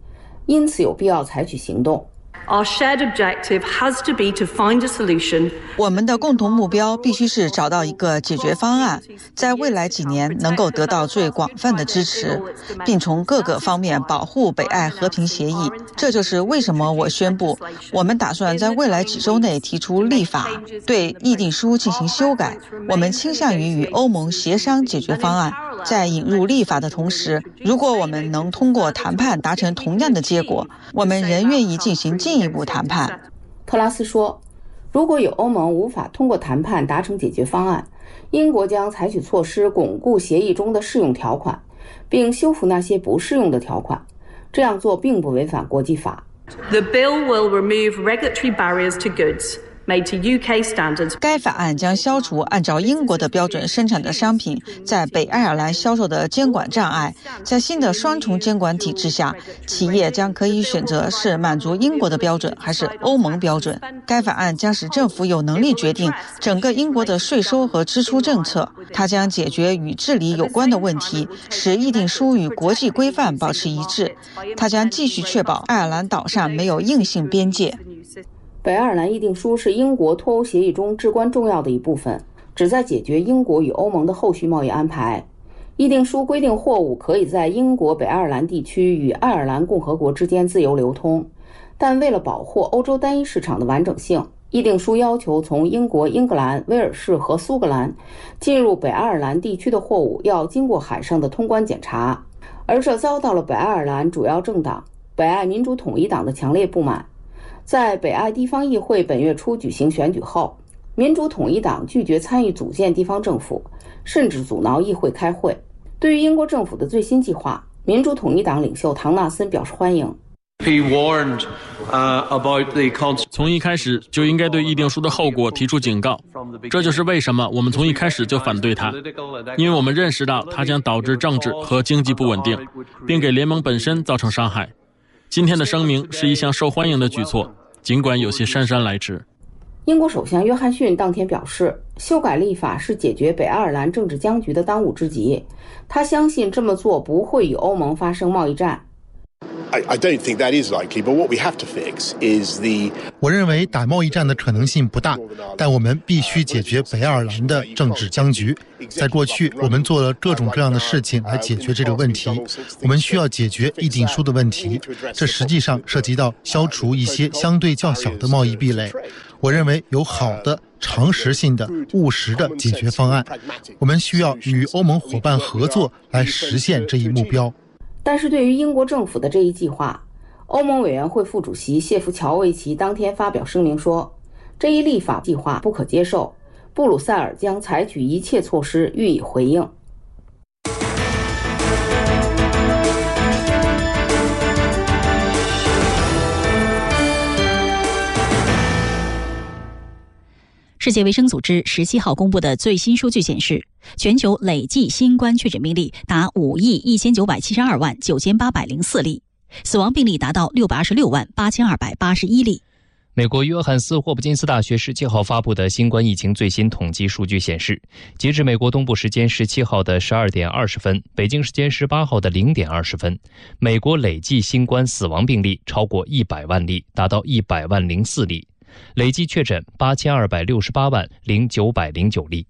因此有必要采取行动。Our shared objective has to be to find a solution. 我们的共同目标必须是找到一个解决方案，在未来几年能够得到最广泛的支持，并从各个方面保护北爱和平协议。这就是为什么我宣布，我们打算在未来几周内提出立法，对议定书进行修改。我们倾向于与欧盟协商解决方案。在引入立法的同时，如果我们能通过谈判达成同样的结果，我们仍愿意进行进一步谈判。特拉斯说：“如果有欧盟无法通过谈判达成解决方案，英国将采取措施巩固协议中的适用条款，并修复那些不适用的条款。这样做并不违反国际法。” The bill will remove regulatory barriers to goods. 该法案将消除按照英国的标准生产的商品在北爱尔兰销售的监管障碍。在新的双重监管体制下，企业将可以选择是满足英国的标准还是欧盟标准。该法案将使政府有能力决定整个英国的税收和支出政策。它将解决与治理有关的问题，使议定书与国际规范保持一致。它将继续确保爱尔兰岛上没有硬性边界。北爱尔兰议定书是英国脱欧协议中至关重要的一部分，旨在解决英国与欧盟的后续贸易安排。议定书规定，货物可以在英国北爱尔兰地区与爱尔兰共和国之间自由流通，但为了保护欧洲单一市场的完整性，议定书要求从英国、英格兰、威尔士和苏格兰进入北爱尔兰地区的货物要经过海上的通关检查，而这遭到了北爱尔兰主要政党北爱民主统一党的强烈不满。在北爱地方议会本月初举行选举后，民主统一党拒绝参与组建地方政府，甚至阻挠议会开会。对于英国政府的最新计划，民主统一党领袖唐纳森表示欢迎。从一开始就应该对议定书的后果提出警告，这就是为什么我们从一开始就反对它，因为我们认识到它将导致政治和经济不稳定，并给联盟本身造成伤害。今天的声明是一项受欢迎的举措。尽管有些姗姗来迟，英国首相约翰逊当天表示，修改立法是解决北爱尔兰政治僵局的当务之急。他相信这么做不会与欧盟发生贸易战。I don't think that is likely, but what we have to fix is the. 我认为打贸易战的可能性不大，但我们必须解决北爱尔兰的政治僵局。在过去，我们做了各种各样的事情来解决这个问题。我们需要解决议定书的问题，这实际上涉及到消除一些相对较小的贸易壁垒。我认为有好的、常识性的、务实的解决方案。我们需要与欧盟伙伴合作来实现这一目标。但是对于英国政府的这一计划，欧盟委员会副主席谢夫乔维奇当天发表声明说，这一立法计划不可接受，布鲁塞尔将采取一切措施予以回应。世界卫生组织十七号公布的最新数据显示，全球累计新冠确诊病例达五亿一千九百七十二万九千八百零四例，死亡病例达到六百二十六万八千二百八十一例。美国约翰斯霍普金斯大学十七号发布的新冠疫情最新统计数据显示，截至美国东部时间十七号的十二点二十分，北京时间十八号的零点二十分，美国累计新冠死亡病例超过一百万例，达到一百万零四例。累计确诊八千二百六十八万零九百零九例。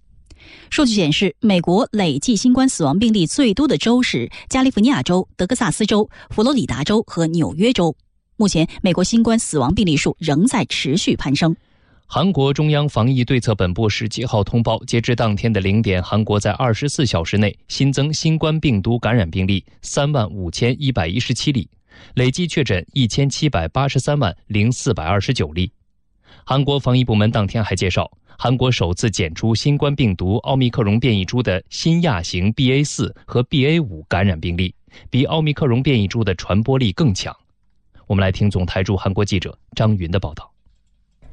数据显示，美国累计新冠死亡病例最多的州是加利福尼亚州、德克萨斯州、佛罗里达州和纽约州。目前，美国新冠死亡病例数仍在持续攀升。韩国中央防疫对策本部十七号通报，截至当天的零点，韩国在二十四小时内新增新冠病毒感染病例三万五千一百一十七例，累计确诊一千七百八十三万零四百二十九例。韩国防疫部门当天还介绍，韩国首次检出新冠病毒奥密克戎变异株的新亚型 BA 四和 BA 五感染病例，比奥密克戎变异株的传播力更强。我们来听总台驻韩国记者张云的报道。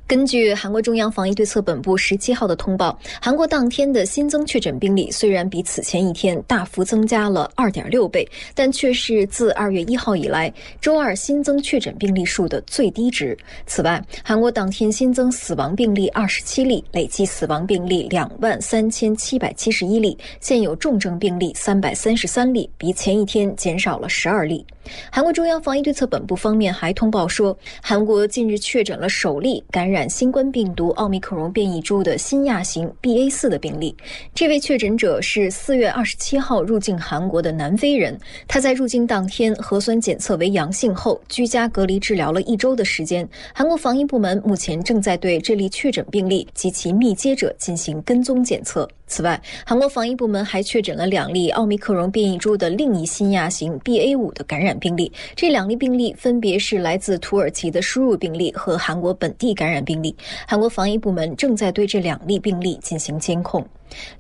根据韩国中央防疫对策本部十七号的通报，韩国当天的新增确诊病例虽然比此前一天大幅增加了二点六倍，但却是自二月一号以来周二新增确诊病例数的最低值。此外，韩国当天新增死亡病例二十七例，累计死亡病例两万三千七百七十一例，现有重症病例三百三十三例，比前一天减少了十二例。韩国中央防疫对策本部方面还通报说，韩国近日确诊了首例感染新冠病毒奥密克戎变异株的新亚型 BA 四的病例。这位确诊者是四月二十七号入境韩国的南非人，他在入境当天核酸检测为阳性后，居家隔离治疗了一周的时间。韩国防疫部门目前正在对这例确诊病例及其密接者进行跟踪检测。此外，韩国防疫部门还确诊了两例奥密克戎变异株的另一新亚型 BA.5 的感染病例。这两例病例分别是来自土耳其的输入病例和韩国本地感染病例。韩国防疫部门正在对这两例病例进行监控。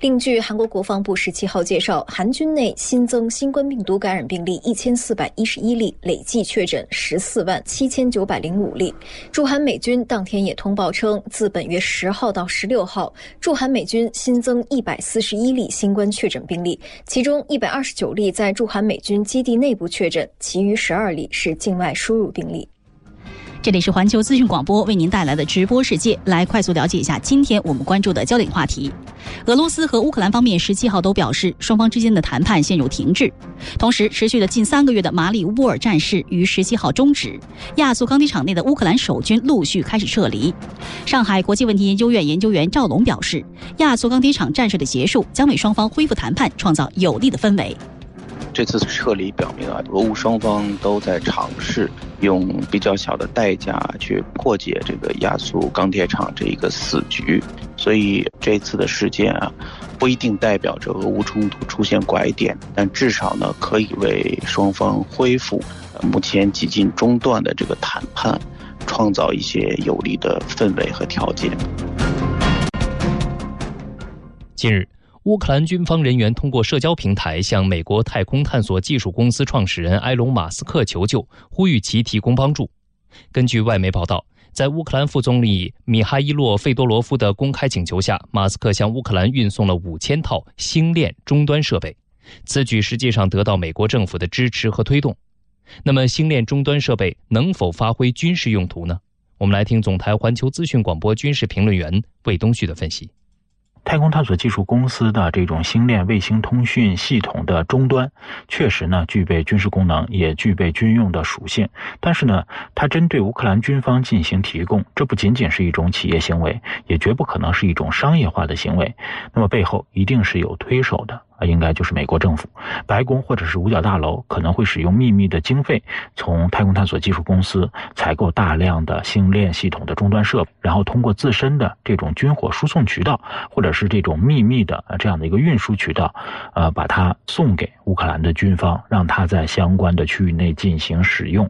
另据韩国国防部十七号介绍，韩军内新增新冠病毒感染病例一千四百一十一例，累计确诊十四万七千九百零五例。驻韩美军当天也通报称，自本月十号到十六号，驻韩美军新增一百四十一例新冠确诊病例，其中一百二十九例在驻韩美军基地内部确诊，其余十二例是境外输入病例。这里是环球资讯广播为您带来的直播世界，来快速了解一下今天我们关注的焦点话题。俄罗斯和乌克兰方面十七号都表示，双方之间的谈判陷入停滞。同时，持续了近三个月的马里乌波尔战事于十七号终止，亚速钢铁厂内的乌克兰守军陆续开始撤离。上海国际问题研究院研究员赵龙表示，亚速钢铁厂战事的结束将为双方恢复谈判创造有利的氛围。这次撤离表明啊，俄乌双方都在尝试用比较小的代价去破解这个亚速钢铁厂这一个死局，所以这次的事件啊，不一定代表着俄乌冲突出现拐点，但至少呢，可以为双方恢复目前几近中断的这个谈判，创造一些有利的氛围和条件。近日。乌克兰军方人员通过社交平台向美国太空探索技术公司创始人埃隆·马斯克求救，呼吁其提供帮助。根据外媒报道，在乌克兰副总理米哈伊洛·费多罗夫的公开请求下，马斯克向乌克兰运送了五千套星链终端设备。此举实际上得到美国政府的支持和推动。那么，星链终端设备能否发挥军事用途呢？我们来听总台环球资讯广播军事评论员魏东旭的分析。太空探索技术公司的这种星链卫星通讯系统的终端，确实呢具备军事功能，也具备军用的属性。但是呢，它针对乌克兰军方进行提供，这不仅仅是一种企业行为，也绝不可能是一种商业化的行为。那么背后一定是有推手的。啊，应该就是美国政府、白宫或者是五角大楼可能会使用秘密的经费，从太空探索技术公司采购大量的星链系统的终端设备，然后通过自身的这种军火输送渠道，或者是这种秘密的这样的一个运输渠道，呃，把它送给乌克兰的军方，让它在相关的区域内进行使用。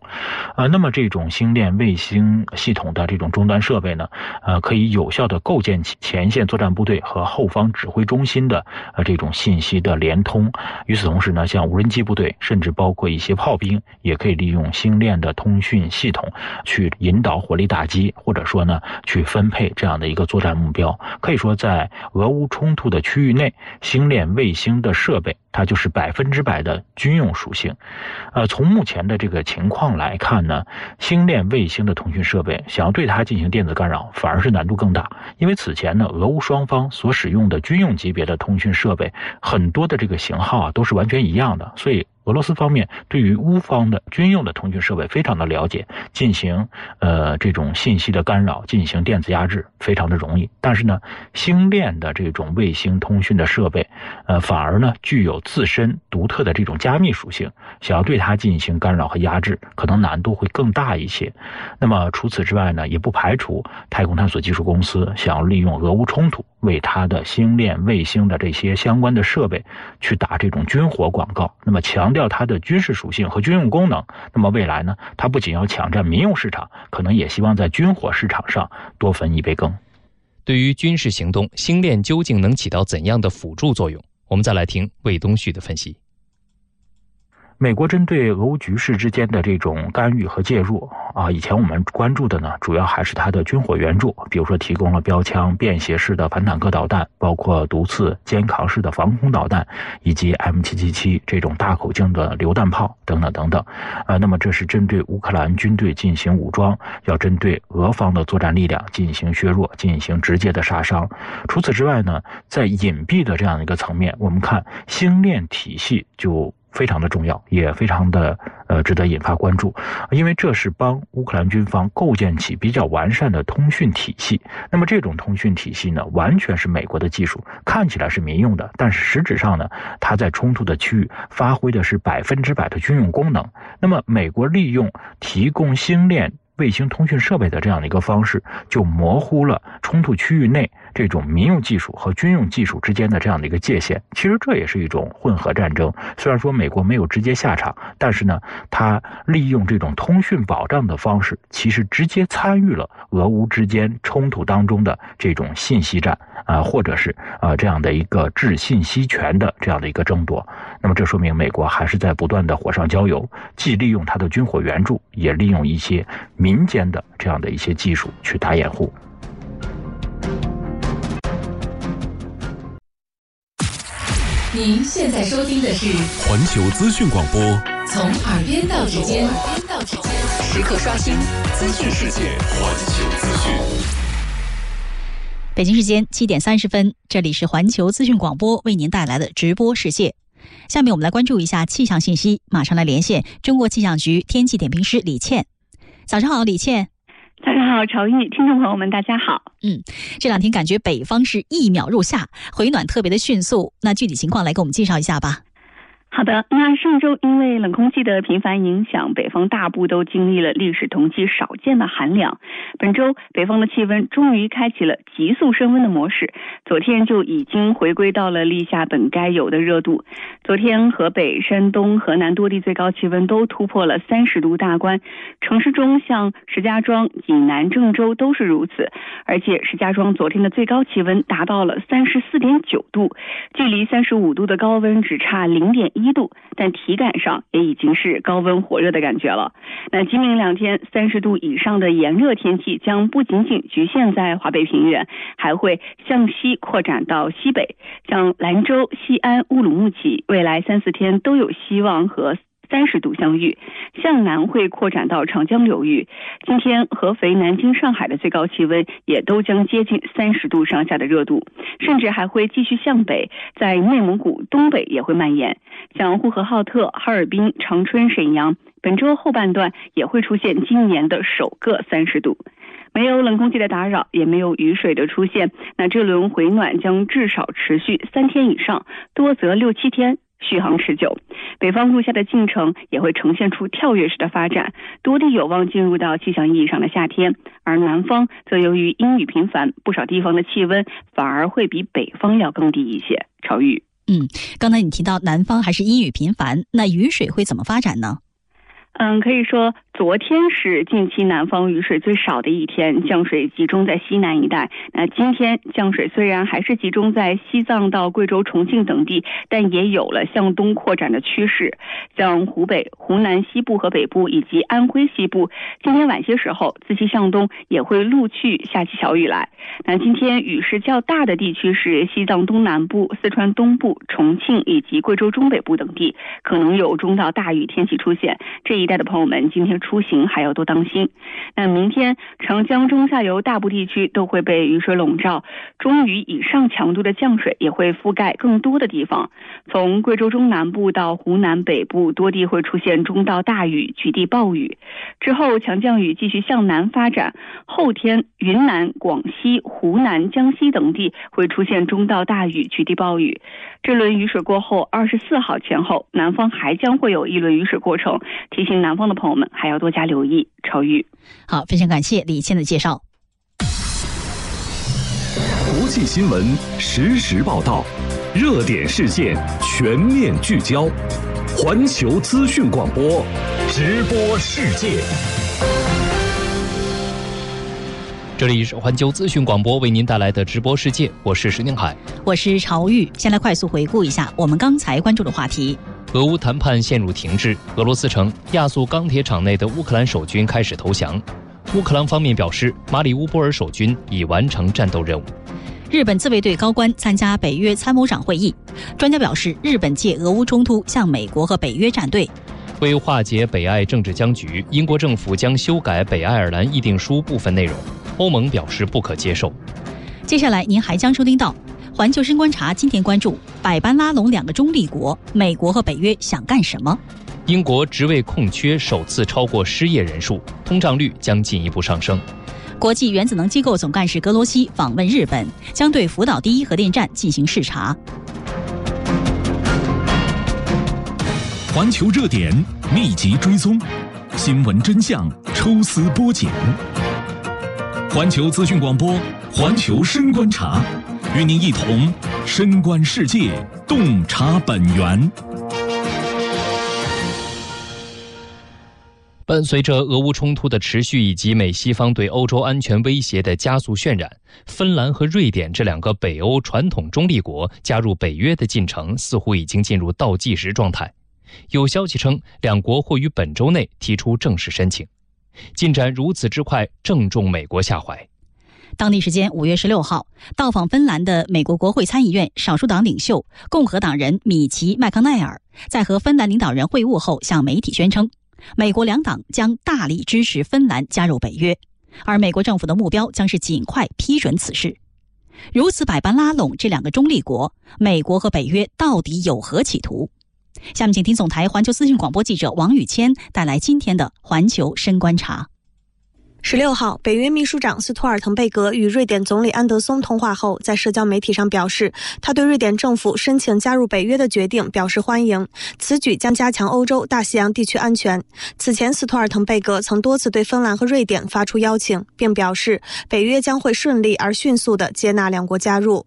呃，那么这种星链卫星系统的这种终端设备呢，呃，可以有效的构建起前线作战部队和后方指挥中心的呃这种信息。的联通。与此同时呢，像无人机部队，甚至包括一些炮兵，也可以利用星链的通讯系统去引导火力打击，或者说呢，去分配这样的一个作战目标。可以说，在俄乌冲突的区域内，星链卫星的设备。它就是百分之百的军用属性，呃，从目前的这个情况来看呢，星链卫星的通讯设备想要对它进行电子干扰，反而是难度更大。因为此前呢，俄乌双方所使用的军用级别的通讯设备，很多的这个型号啊都是完全一样的，所以。俄罗斯方面对于乌方的军用的通讯设备非常的了解，进行呃这种信息的干扰，进行电子压制非常的容易。但是呢，星链的这种卫星通讯的设备，呃，反而呢具有自身独特的这种加密属性，想要对它进行干扰和压制，可能难度会更大一些。那么除此之外呢，也不排除太空探索技术公司想要利用俄乌冲突，为它的星链卫星的这些相关的设备去打这种军火广告。那么强调。要它的军事属性和军用功能，那么未来呢？它不仅要抢占民用市场，可能也希望在军火市场上多分一杯羹。对于军事行动，星链究竟能起到怎样的辅助作用？我们再来听魏东旭的分析。美国针对俄乌局势之间的这种干预和介入啊，以前我们关注的呢，主要还是它的军火援助，比如说提供了标枪、便携式的反坦克导弹，包括毒刺、肩扛式的防空导弹，以及 M777 这种大口径的榴弹炮等等等等。呃，那么这是针对乌克兰军队进行武装，要针对俄方的作战力量进行削弱，进行直接的杀伤。除此之外呢，在隐蔽的这样一个层面，我们看星链体系就。非常的重要，也非常的呃值得引发关注，因为这是帮乌克兰军方构建起比较完善的通讯体系。那么这种通讯体系呢，完全是美国的技术，看起来是民用的，但是实质上呢，它在冲突的区域发挥的是百分之百的军用功能。那么美国利用提供星链。卫星通讯设备的这样的一个方式，就模糊了冲突区域内这种民用技术和军用技术之间的这样的一个界限。其实这也是一种混合战争。虽然说美国没有直接下场，但是呢，它利用这种通讯保障的方式，其实直接参与了俄乌之间冲突当中的这种信息战啊，或者是啊这样的一个制信息权的这样的一个争夺。那么这说明美国还是在不断的火上浇油，既利用它的军火援助，也利用一些民间的这样的一些技术去打掩护。您现在收听的是环球资讯广播，从耳边到指尖，耳边到指尖，时刻刷新资讯世界，环球资讯。北京时间七点三十分，这里是环球资讯广播为您带来的直播世界。下面我们来关注一下气象信息，马上来连线中国气象局天气点评师李倩。早上好，李倩。大家好，朝玉，听众朋友们，大家好。嗯，这两天感觉北方是一秒入夏，回暖特别的迅速。那具体情况来给我们介绍一下吧。好的，那上周因为冷空气的频繁影响，北方大部都经历了历史同期少见的寒凉。本周北方的气温终于开启了急速升温的模式，昨天就已经回归到了立夏本该有的热度。昨天河北、山东、河南多地最高气温都突破了三十度大关，城市中像石家庄、济南、郑州都是如此。而且石家庄昨天的最高气温达到了三十四点九度，距离三十五度的高温只差零点。一度，但体感上也已经是高温火热的感觉了。那今明两天三十度以上的炎热天气将不仅仅局限在华北平原，还会向西扩展到西北，像兰州、西安、乌鲁木齐，未来三四天都有希望和。三十度相遇，向南会扩展到长江流域。今天合肥、南京、上海的最高气温也都将接近三十度上下的热度，甚至还会继续向北，在内蒙古东北也会蔓延。像呼和浩特、哈尔滨、长春、沈阳，本周后半段也会出现今年的首个三十度。没有冷空气的打扰，也没有雨水的出现，那这轮回暖将至少持续三天以上，多则六七天。续航持久，北方入夏的进程也会呈现出跳跃式的发展，多地有望进入到气象意义上的夏天。而南方则由于阴雨频繁，不少地方的气温反而会比北方要更低一些。朝雨，嗯，刚才你提到南方还是阴雨频繁，那雨水会怎么发展呢？嗯，可以说。昨天是近期南方雨水最少的一天，降水集中在西南一带。那今天降水虽然还是集中在西藏到贵州、重庆等地，但也有了向东扩展的趋势。像湖北、湖南西部和北部以及安徽西部，今天晚些时候自西向东也会陆续下起小雨来。那今天雨势较大的地区是西藏东南部、四川东部、重庆以及贵州中北部等地，可能有中到大雨天气出现。这一带的朋友们今天。出行还要多当心。那明天长江中下游大部地区都会被雨水笼罩，中雨以上强度的降水也会覆盖更多的地方。从贵州中南部到湖南北部，多地会出现中到大雨，局地暴雨。之后强降雨继续向南发展，后天云南、广西、湖南、江西等地会出现中到大雨，局地暴雨。这轮雨水过后，二十四号前后，南方还将会有一轮雨水过程，提醒南方的朋友们还要多加留意超雨。好，非常感谢李倩的介绍。国际新闻实时报道，热点事件全面聚焦，环球资讯广播，直播世界。这里是环球资讯广播为您带来的直播世界，我是石宁海，我是朝玉。先来快速回顾一下我们刚才关注的话题。俄乌谈判陷入停滞，俄罗斯称亚速钢铁厂内的乌克兰守军开始投降。乌克兰方面表示，马里乌波尔守军已完成战斗任务。日本自卫队高官参加北约参谋长会议，专家表示，日本借俄乌冲突向美国和北约站队。为化解北爱政治僵局，英国政府将修改北爱尔兰议定书部分内容，欧盟表示不可接受。接下来您还将收听到。环球深观察今天关注百般拉拢两个中立国，美国和北约想干什么？英国职位空缺首次超过失业人数，通胀率将进一步上升。国际原子能机构总干事格罗西访问日本，将对福岛第一核电站进行视察。环球热点密集追踪，新闻真相抽丝剥茧。环球资讯广播，环球深观察。与您一同深观世界，洞察本源。伴随着俄乌冲突的持续以及美西方对欧洲安全威胁的加速渲染，芬兰和瑞典这两个北欧传统中立国加入北约的进程似乎已经进入倒计时状态。有消息称，两国或于本周内提出正式申请。进展如此之快，正中美国下怀。当地时间五月十六号，到访芬兰的美国国会参议院少数党领袖共和党人米奇·麦康奈尔在和芬兰领导人会晤后，向媒体宣称，美国两党将大力支持芬兰加入北约，而美国政府的目标将是尽快批准此事。如此百般拉拢这两个中立国，美国和北约到底有何企图？下面请听总台环球资讯广播记者王宇谦带来今天的环球深观察。十六号，北约秘书长斯托尔滕贝格与瑞典总理安德松通话后，在社交媒体上表示，他对瑞典政府申请加入北约的决定表示欢迎。此举将加强欧洲大西洋地区安全。此前，斯托尔滕贝格曾多次对芬兰和瑞典发出邀请，并表示北约将会顺利而迅速地接纳两国加入。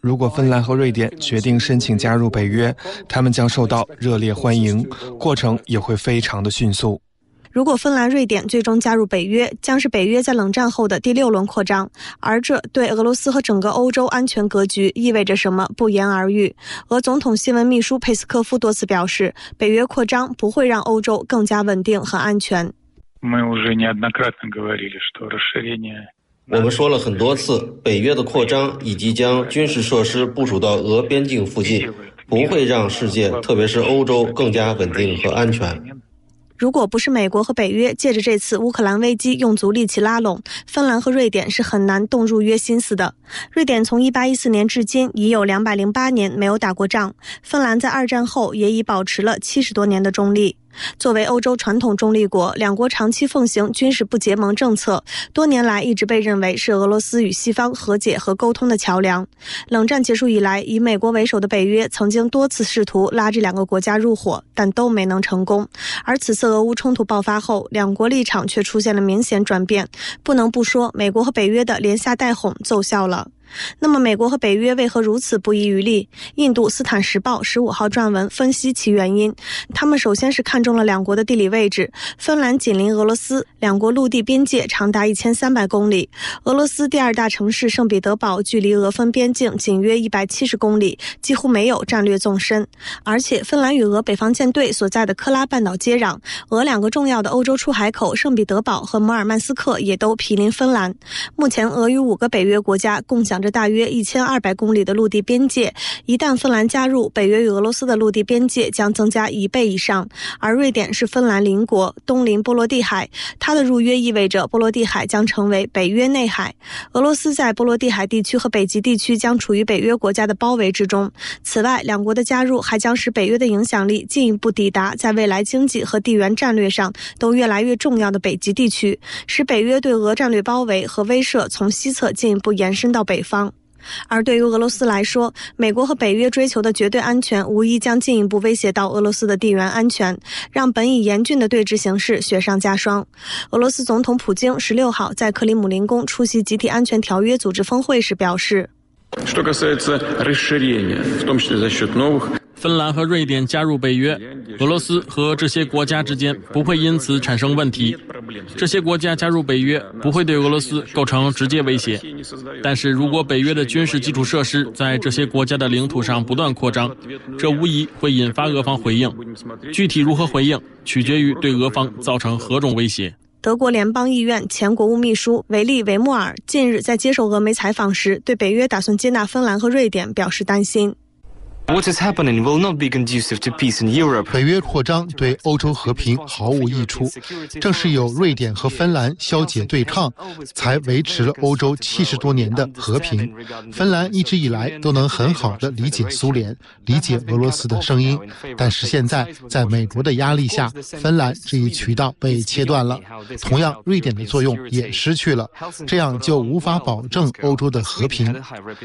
如果芬兰和瑞典决定申请加入北约，他们将受到热烈欢迎，过程也会非常的迅速。如果芬兰、瑞典最终加入北约，将是北约在冷战后的第六轮扩张，而这对俄罗斯和整个欧洲安全格局意味着什么，不言而喻。俄总统新闻秘书佩斯科夫多次表示，北约扩张不会让欧洲更加稳定和安全。我们说了很多次，北约的扩张以及将军事设施部署到俄边境附近，不会让世界，特别是欧洲更加稳定和安全。如果不是美国和北约借着这次乌克兰危机用足力气拉拢，芬兰和瑞典是很难动入约心思的。瑞典从1814年至今已有208年没有打过仗，芬兰在二战后也已保持了70多年的中立。作为欧洲传统中立国，两国长期奉行军事不结盟政策，多年来一直被认为是俄罗斯与西方和解和沟通的桥梁。冷战结束以来，以美国为首的北约曾经多次试图拉这两个国家入伙，但都没能成功。而此次俄乌冲突爆发后，两国立场却出现了明显转变。不能不说，美国和北约的连下带哄奏效了。那么，美国和北约为何如此不遗余力？印度《斯坦时报》十五号撰文分析其原因。他们首先是看中了两国的地理位置。芬兰紧邻俄罗斯，两国陆地边界长达一千三百公里。俄罗斯第二大城市圣彼得堡距离俄芬边境仅约一百七十公里，几乎没有战略纵深。而且，芬兰与俄北方舰队所在的科拉半岛接壤，俄两个重要的欧洲出海口圣彼得堡和摩尔曼斯克也都毗邻芬兰。目前，俄与五个北约国家共享。着大约一千二百公里的陆地边界，一旦芬兰加入，北约与俄罗斯的陆地边界将增加一倍以上。而瑞典是芬兰邻国，东临波罗的海，它的入约意味着波罗的海将成为北约内海。俄罗斯在波罗的海地区和北极地区将处于北约国家的包围之中。此外，两国的加入还将使北约的影响力进一步抵达在未来经济和地缘战略上都越来越重要的北极地区，使北约对俄战略包围和威慑从西侧进一步延伸到北方。而对于俄罗斯来说，美国和北约追求的绝对安全，无疑将进一步威胁到俄罗斯的地缘安全，让本已严峻的对峙形势雪上加霜。俄罗斯总统普京十六号在克里姆林宫出席集体安全条约组织峰会时表示。芬兰和瑞典加入北约，俄罗斯和这些国家之间不会因此产生问题。这些国家加入北约不会对俄罗斯构成直接威胁。但是如果北约的军事基础设施在这些国家的领土上不断扩张，这无疑会引发俄方回应。具体如何回应，取决于对俄方造成何种威胁。德国联邦议院前国务秘书维利维莫尔近日在接受俄媒采访时，对北约打算接纳芬兰和瑞典表示担心。What is happening will not be conducive to peace in Europe。北约扩张对欧洲和平毫无益处，正是有瑞典和芬兰消解对抗，才维持了欧洲七十多年的和平。芬兰一直以来都能很好的理解苏联，理解俄罗斯的声音，但是现在在美国的压力下，芬兰这一渠道被切断了，同样瑞典的作用也失去了，这样就无法保证欧洲的和平。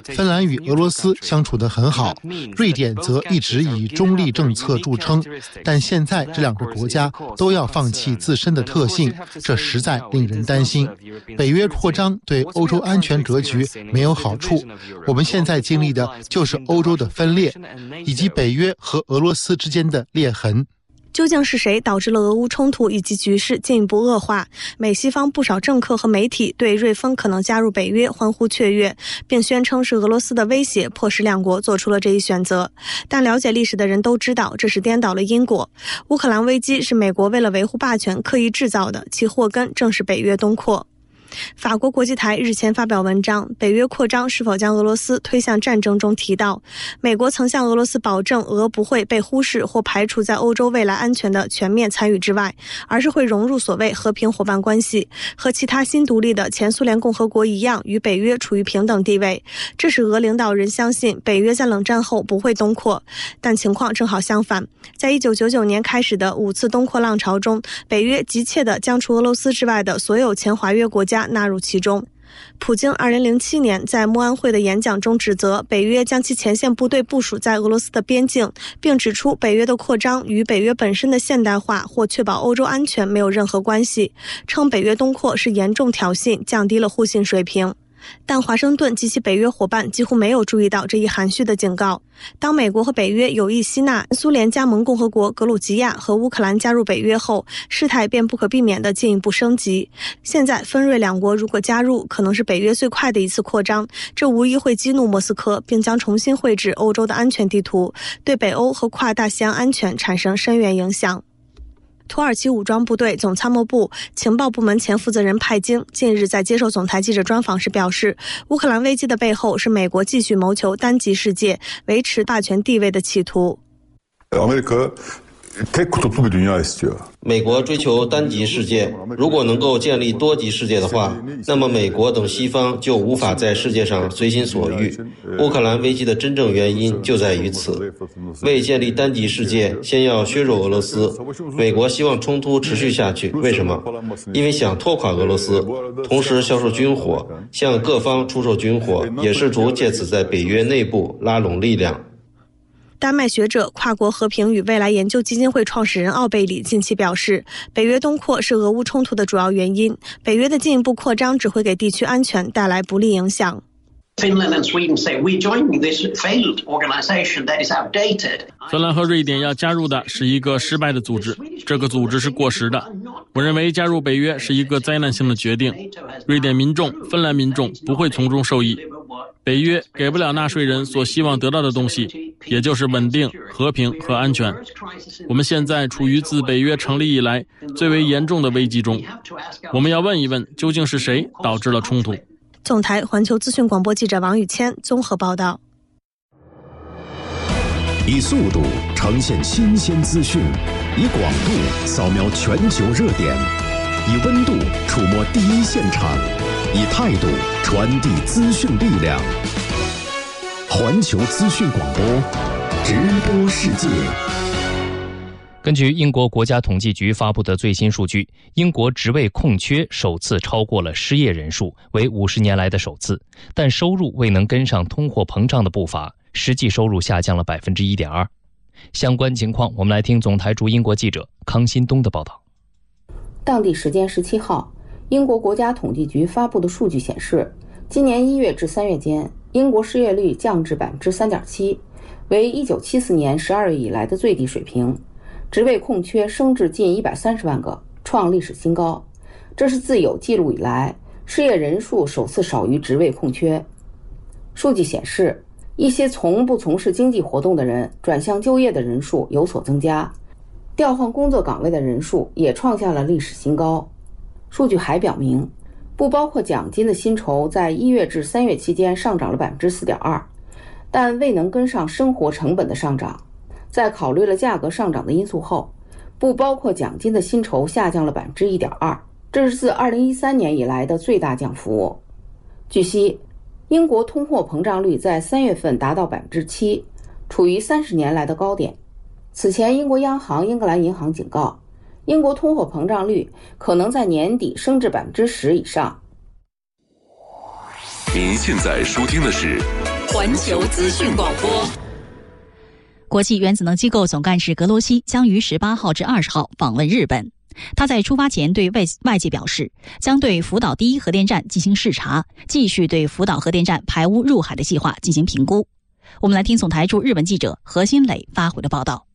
芬兰与俄罗斯相处得很好，瑞。点则一直以中立政策著称，但现在这两个国家都要放弃自身的特性，这实在令人担心。北约扩张对欧洲安全格局没有好处，我们现在经历的就是欧洲的分裂，以及北约和俄罗斯之间的裂痕。究竟是谁导致了俄乌冲突以及局势进一步恶化？美西方不少政客和媒体对瑞丰可能加入北约欢呼雀跃，并宣称是俄罗斯的威胁迫使两国做出了这一选择。但了解历史的人都知道，这是颠倒了因果。乌克兰危机是美国为了维护霸权刻意制造的，其祸根正是北约东扩。法国国际台日前发表文章，北约扩张是否将俄罗斯推向战争中提到，美国曾向俄罗斯保证，俄不会被忽视或排除在欧洲未来安全的全面参与之外，而是会融入所谓和平伙伴关系，和其他新独立的前苏联共和国一样，与北约处于平等地位。这使俄领导人相信北约在冷战后不会东扩，但情况正好相反，在一九九九年开始的五次东扩浪潮中，北约急切地将除俄罗斯之外的所有前华约国家。纳入其中。普京2007年在慕安会的演讲中指责北约将其前线部队部署在俄罗斯的边境，并指出北约的扩张与北约本身的现代化或确保欧洲安全没有任何关系，称北约东扩是严重挑衅，降低了互信水平。但华盛顿及其北约伙伴几乎没有注意到这一含蓄的警告。当美国和北约有意吸纳苏联加盟共和国格鲁吉亚和乌克兰加入北约后，事态便不可避免地进一步升级。现在，芬瑞两国如果加入，可能是北约最快的一次扩张，这无疑会激怒莫斯科，并将重新绘制欧洲的安全地图，对北欧和跨大西洋安全产生深远影响。土耳其武装部队总参谋部情报部门前负责人派京近日在接受总台记者专访时表示，乌克兰危机的背后是美国继续谋求单极世界、维持霸权地位的企图。美国追求单极世界，如果能够建立多极世界的话，那么美国等西方就无法在世界上随心所欲。乌克兰危机的真正原因就在于此。为建立单极世界，先要削弱俄罗斯。美国希望冲突持续下去，为什么？因为想拖垮俄罗斯，同时销售军火，向各方出售军火，也试图借此在北约内部拉拢力量。丹麦学者、跨国和平与未来研究基金会创始人奥贝里近期表示，北约东扩是俄乌冲突的主要原因。北约的进一步扩张只会给地区安全带来不利影响。Finland and Sweden say we're joining this failed organization that is outdated. 芬兰和瑞典要加入的是一个失败的组织，这个组织是过时的。我认为加入北约是一个灾难性的决定。瑞典民众、芬兰民众不会从中受益。北约给不了纳税人所希望得到的东西，也就是稳定、和平和安全。我们现在处于自北约成立以来最为严重的危机中。我们要问一问，究竟是谁导致了冲突？总台环球资讯广播记者王宇谦综合报道：以速度呈现新鲜资讯，以广度扫描全球热点，以温度触摸第一现场，以态度传递资讯力量。环球资讯广播，直播世界。根据英国国家统计局发布的最新数据，英国职位空缺首次超过了失业人数，为五十年来的首次。但收入未能跟上通货膨胀的步伐，实际收入下降了百分之一点二。相关情况，我们来听总台驻英国记者康新东的报道。当地时间十七号，英国国家统计局发布的数据显示，今年一月至三月间，英国失业率降至百分之三点七，为一九七四年十二月以来的最低水平。职位空缺升至近一百三十万个，创历史新高。这是自有记录以来失业人数首次少于职位空缺。数据显示，一些从不从事经济活动的人转向就业的人数有所增加，调换工作岗位的人数也创下了历史新高。数据还表明，不包括奖金的薪酬在一月至三月期间上涨了百分之四点二，但未能跟上生活成本的上涨。在考虑了价格上涨的因素后，不包括奖金的薪酬下降了百分之一点二，这是自二零一三年以来的最大降幅。据悉，英国通货膨胀率在三月份达到百分之七，处于三十年来的高点。此前，英国央行英格兰银行警告，英国通货膨胀率可能在年底升至百分之十以上。您现在收听的是环球资讯广播。国际原子能机构总干事格罗西将于十八号至二十号访问日本。他在出发前对外外界表示，将对福岛第一核电站进行视察，继续对福岛核电站排污入海的计划进行评估。我们来听总台驻日本记者何新磊发回的报道。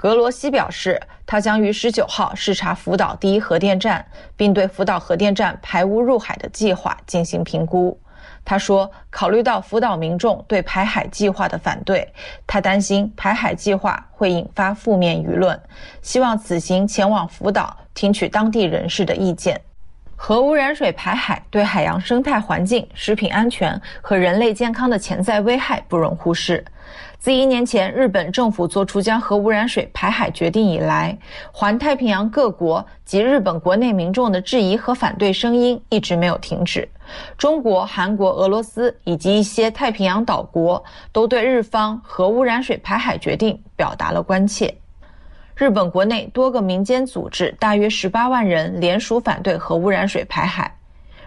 格罗西表示，他将于十九号视察福岛第一核电站，并对福岛核电站排污入海的计划进行评估。他说：“考虑到福岛民众对排海计划的反对，他担心排海计划会引发负面舆论，希望此行前往福岛听取当地人士的意见。核污染水排海对海洋生态环境、食品安全和人类健康的潜在危害不容忽视。”自一年前日本政府做出将核污染水排海决定以来，环太平洋各国及日本国内民众的质疑和反对声音一直没有停止。中国、韩国、俄罗斯以及一些太平洋岛国都对日方核污染水排海决定表达了关切。日本国内多个民间组织，大约十八万人联署反对核污染水排海。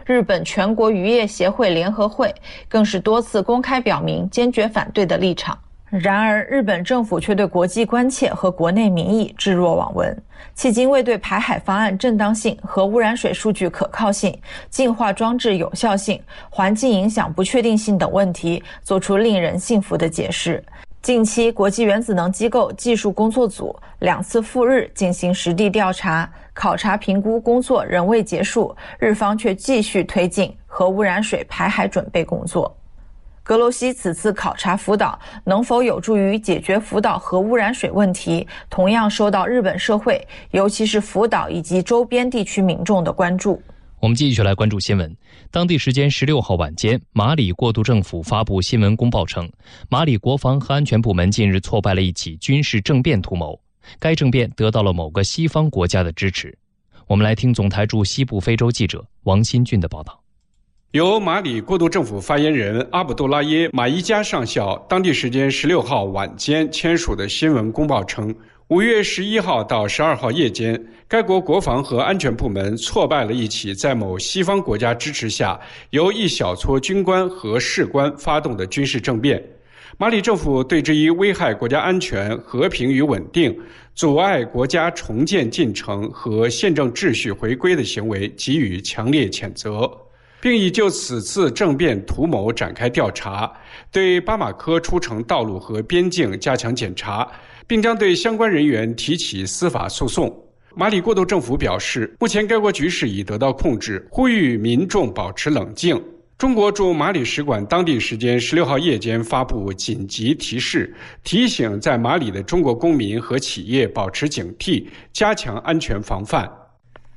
日本全国渔业协会联合会更是多次公开表明坚决反对的立场。然而，日本政府却对国际关切和国内民意置若罔闻，迄今未对排海方案正当性、核污染水数据可靠性、净化装置有效性、环境影响不确定性等问题做出令人信服的解释。近期，国际原子能机构技术工作组两次赴日进行实地调查、考察、评估工作仍未结束，日方却继续推进核污染水排海准备工作。格罗西此次考察福岛能否有助于解决福岛核污染水问题，同样受到日本社会，尤其是福岛以及周边地区民众的关注。我们继续来关注新闻。当地时间十六号晚间，马里过渡政府发布新闻公报称，马里国防和安全部门近日挫败了一起军事政变图谋，该政变得到了某个西方国家的支持。我们来听总台驻西部非洲记者王新俊的报道。由马里过渡政府发言人阿卜杜拉耶·马伊加上校当地时间十六号晚间签署的新闻公报称，五月十一号到十二号夜间，该国国防和安全部门挫败了一起在某西方国家支持下由一小撮军官和士官发动的军事政变。马里政府对这一危害国家安全、和平与稳定、阻碍国家重建进程和宪政秩序回归的行为给予强烈谴责。并已就此次政变图谋展开调查，对巴马科出城道路和边境加强检查，并将对相关人员提起司法诉讼。马里过渡政府表示，目前该国局势已得到控制，呼吁民众保持冷静。中国驻马里使馆当地时间十六号夜间发布紧急提示，提醒在马里的中国公民和企业保持警惕，加强安全防范。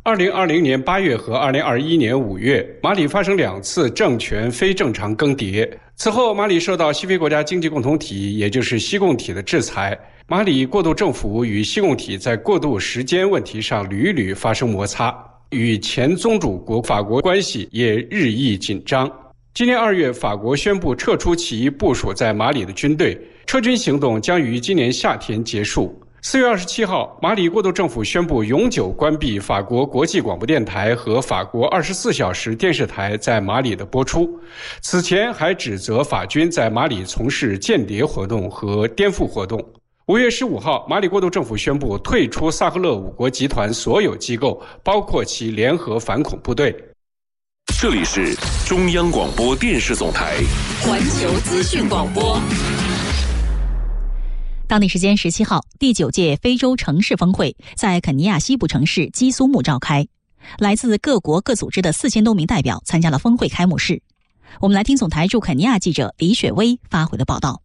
二零二零年八月和二零二一年五月，马里发生两次政权非正常更迭。此后，马里受到西非国家经济共同体，也就是西共体的制裁。马里过渡政府与西共体在过渡时间问题上屡屡发生摩擦，与前宗主国法国关系也日益紧张。今年二月，法国宣布撤出其部署在马里的军队，撤军行动将于今年夏天结束。四月二十七号，马里过渡政府宣布永久关闭法国国际广播电台和法国二十四小时电视台在马里的播出。此前还指责法军在马里从事间谍活动和颠覆活动。五月十五号，马里过渡政府宣布退出萨赫勒五国集团所有机构，包括其联合反恐部队。这里是中央广播电视总台环球资讯广播。当地时间十七号，第九届非洲城市峰会在肯尼亚西部城市基苏木召开。来自各国各组织的四千多名代表参加了峰会开幕式。我们来听总台驻肯尼亚记者李雪薇发回的报道。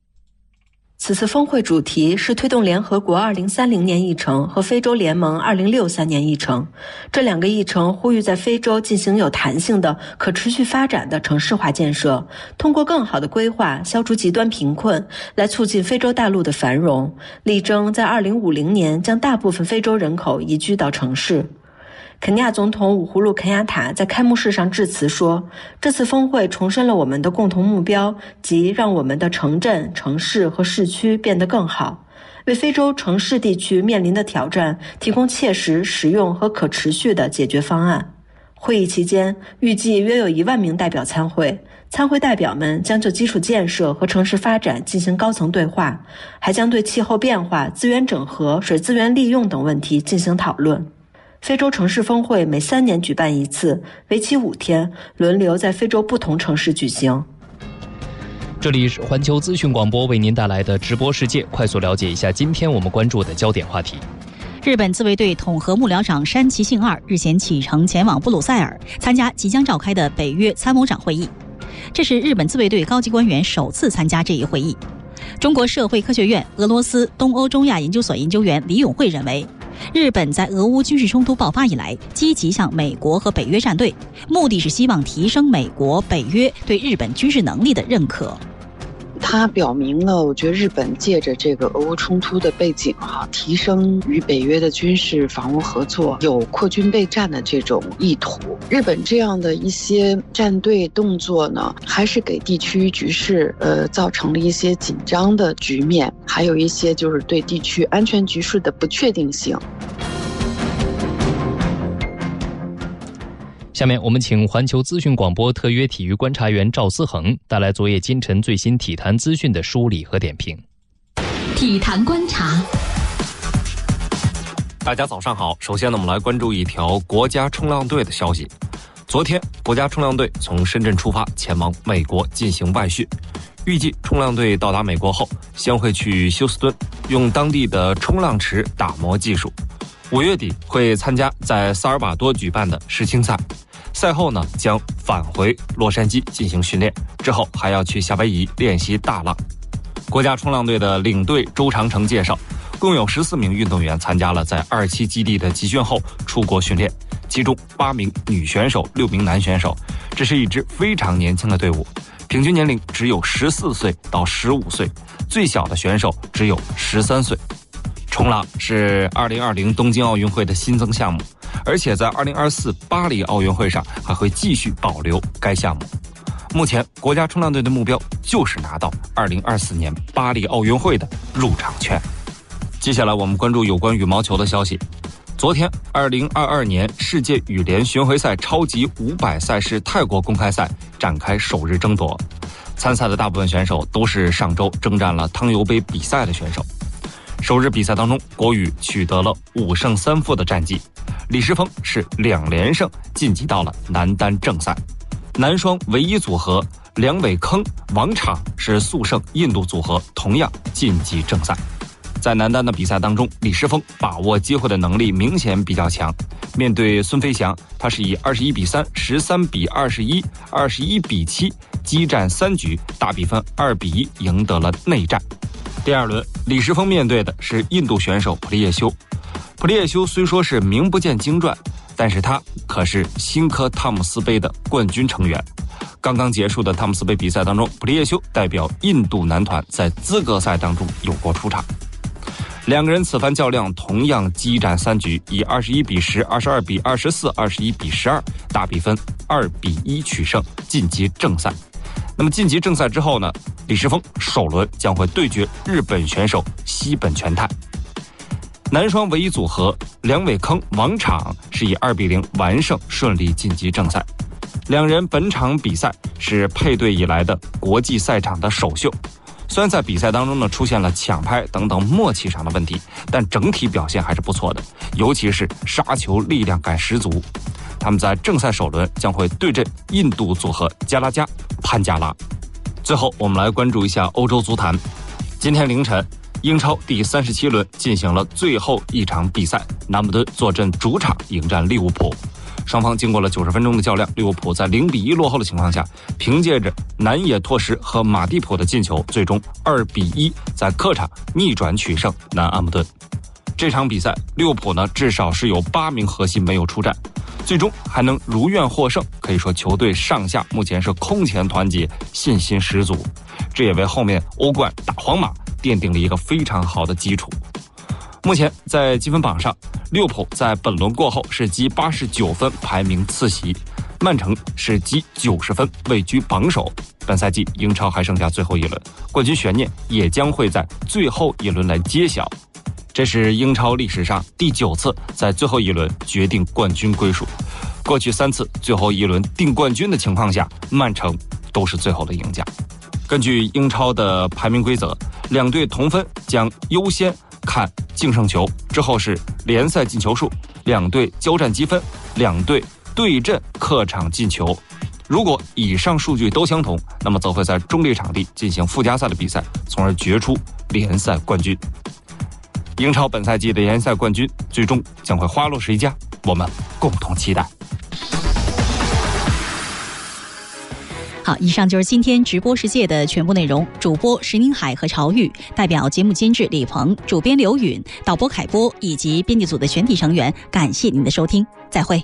此次峰会主题是推动联合国2030年议程和非洲联盟2063年议程。这两个议程呼吁在非洲进行有弹性的、可持续发展的城市化建设，通过更好的规划消除极端贫困，来促进非洲大陆的繁荣，力争在2050年将大部分非洲人口移居到城市。肯尼亚总统乌呼鲁肯亚塔在开幕式上致辞说：“这次峰会重申了我们的共同目标，即让我们的城镇、城市和市区变得更好，为非洲城市地区面临的挑战提供切实、实用和可持续的解决方案。”会议期间，预计约有一万名代表参会，参会代表们将就基础建设和城市发展进行高层对话，还将对气候变化、资源整合、水资源利用等问题进行讨论。非洲城市峰会每三年举办一次，为期五天，轮流在非洲不同城市举行。这里是环球资讯广播为您带来的直播世界，快速了解一下今天我们关注的焦点话题。日本自卫队统合幕僚长山崎幸二日前启程前往布鲁塞尔参加即将召开的北约参谋长会议，这是日本自卫队高级官员首次参加这一会议。中国社会科学院俄罗斯东欧中亚研究所研究员李永慧认为。日本在俄乌军事冲突爆发以来，积极向美国和北约站队，目的是希望提升美国、北约对日本军事能力的认可。它表明了，我觉得日本借着这个俄乌冲突的背景，哈，提升与北约的军事防务合作，有扩军备战的这种意图。日本这样的一些战队动作呢，还是给地区局势呃造成了一些紧张的局面，还有一些就是对地区安全局势的不确定性。下面我们请环球资讯广播特约体育观察员赵思恒带来昨夜今晨最新体坛资讯的梳理和点评。体坛观察，大家早上好。首先呢，我们来关注一条国家冲浪队的消息。昨天，国家冲浪队从深圳出发，前往美国进行外训。预计冲浪队到达美国后，将会去休斯敦，用当地的冲浪池打磨技术。五月底会参加在萨尔瓦多举办的世青赛。赛后呢，将返回洛杉矶进行训练，之后还要去夏威夷练习大浪。国家冲浪队的领队周长成介绍，共有十四名运动员参加了在二期基地的集训后出国训练，其中八名女选手，六名男选手。这是一支非常年轻的队伍，平均年龄只有十四岁到十五岁，最小的选手只有十三岁。冲浪是二零二零东京奥运会的新增项目。而且在二零二四巴黎奥运会上还会继续保留该项目。目前，国家冲浪队的目标就是拿到二零二四年巴黎奥运会的入场券。接下来，我们关注有关羽毛球的消息。昨天，二零二二年世界羽联巡回赛超级五百赛事泰国公开赛展开首日争夺。参赛的大部分选手都是上周征战了汤尤杯比赛的选手。首日比赛当中，国羽取得了五胜三负的战绩。李诗峰是两连胜晋级到了男单正赛，男双唯一组合梁伟铿、王昶是速胜印度组合，同样晋级正赛。在男单的比赛当中，李诗峰把握机会的能力明显比较强。面对孙飞翔，他是以二十一比三、十三比二十一、二十一比七激战三局，大比分二比一赢得了内战。第二轮，李世峰面对的是印度选手普利叶修。普利叶修虽说是名不见经传，但是他可是新科汤姆斯杯的冠军成员。刚刚结束的汤姆斯杯比赛当中，普利叶修代表印度男团在资格赛当中有过出场。两个人此番较量同样激战三局，以二十一比十、二十二比二十四、二十一比十二大比分二比一取胜，晋级正赛。那么晋级正赛之后呢？李世峰首轮将会对决日本选手西本全太。男双唯一组合梁伟铿、王昶是以二比零完胜，顺利晋级正赛。两人本场比赛是配对以来的国际赛场的首秀。虽然在比赛当中呢出现了抢拍等等默契上的问题，但整体表现还是不错的，尤其是杀球力量感十足。他们在正赛首轮将会对阵印度组合加拉加、潘加拉。最后，我们来关注一下欧洲足坛。今天凌晨。英超第三十七轮进行了最后一场比赛，南普顿坐镇主场迎战利物浦。双方经过了九十分钟的较量，利物浦在零比一落后的情况下，凭借着南野拓实和马蒂普的进球，最终二比一在客场逆转取胜南安普顿。这场比赛，利物浦呢至少是有八名核心没有出战，最终还能如愿获胜，可以说球队上下目前是空前团结，信心十足。这也为后面欧冠打皇马奠定了一个非常好的基础。目前在积分榜上，利物浦在本轮过后是积八十九分，排名次席；曼城是积九十分，位居榜首。本赛季英超还剩下最后一轮，冠军悬念也将会在最后一轮来揭晓。这是英超历史上第九次在最后一轮决定冠军归属。过去三次最后一轮定冠军的情况下，曼城都是最后的赢家。根据英超的排名规则，两队同分将优先。看净胜球之后是联赛进球数，两队交战积分，两队对阵客场进球。如果以上数据都相同，那么则会在中立场地进行附加赛的比赛，从而决出联赛冠军。英超本赛季的联赛冠军最终将会花落谁家？我们共同期待。好，以上就是今天直播世界的全部内容。主播石宁海和朝玉，代表节目监制李鹏，主编刘允，导播凯波以及编辑组的全体成员，感谢您的收听，再会。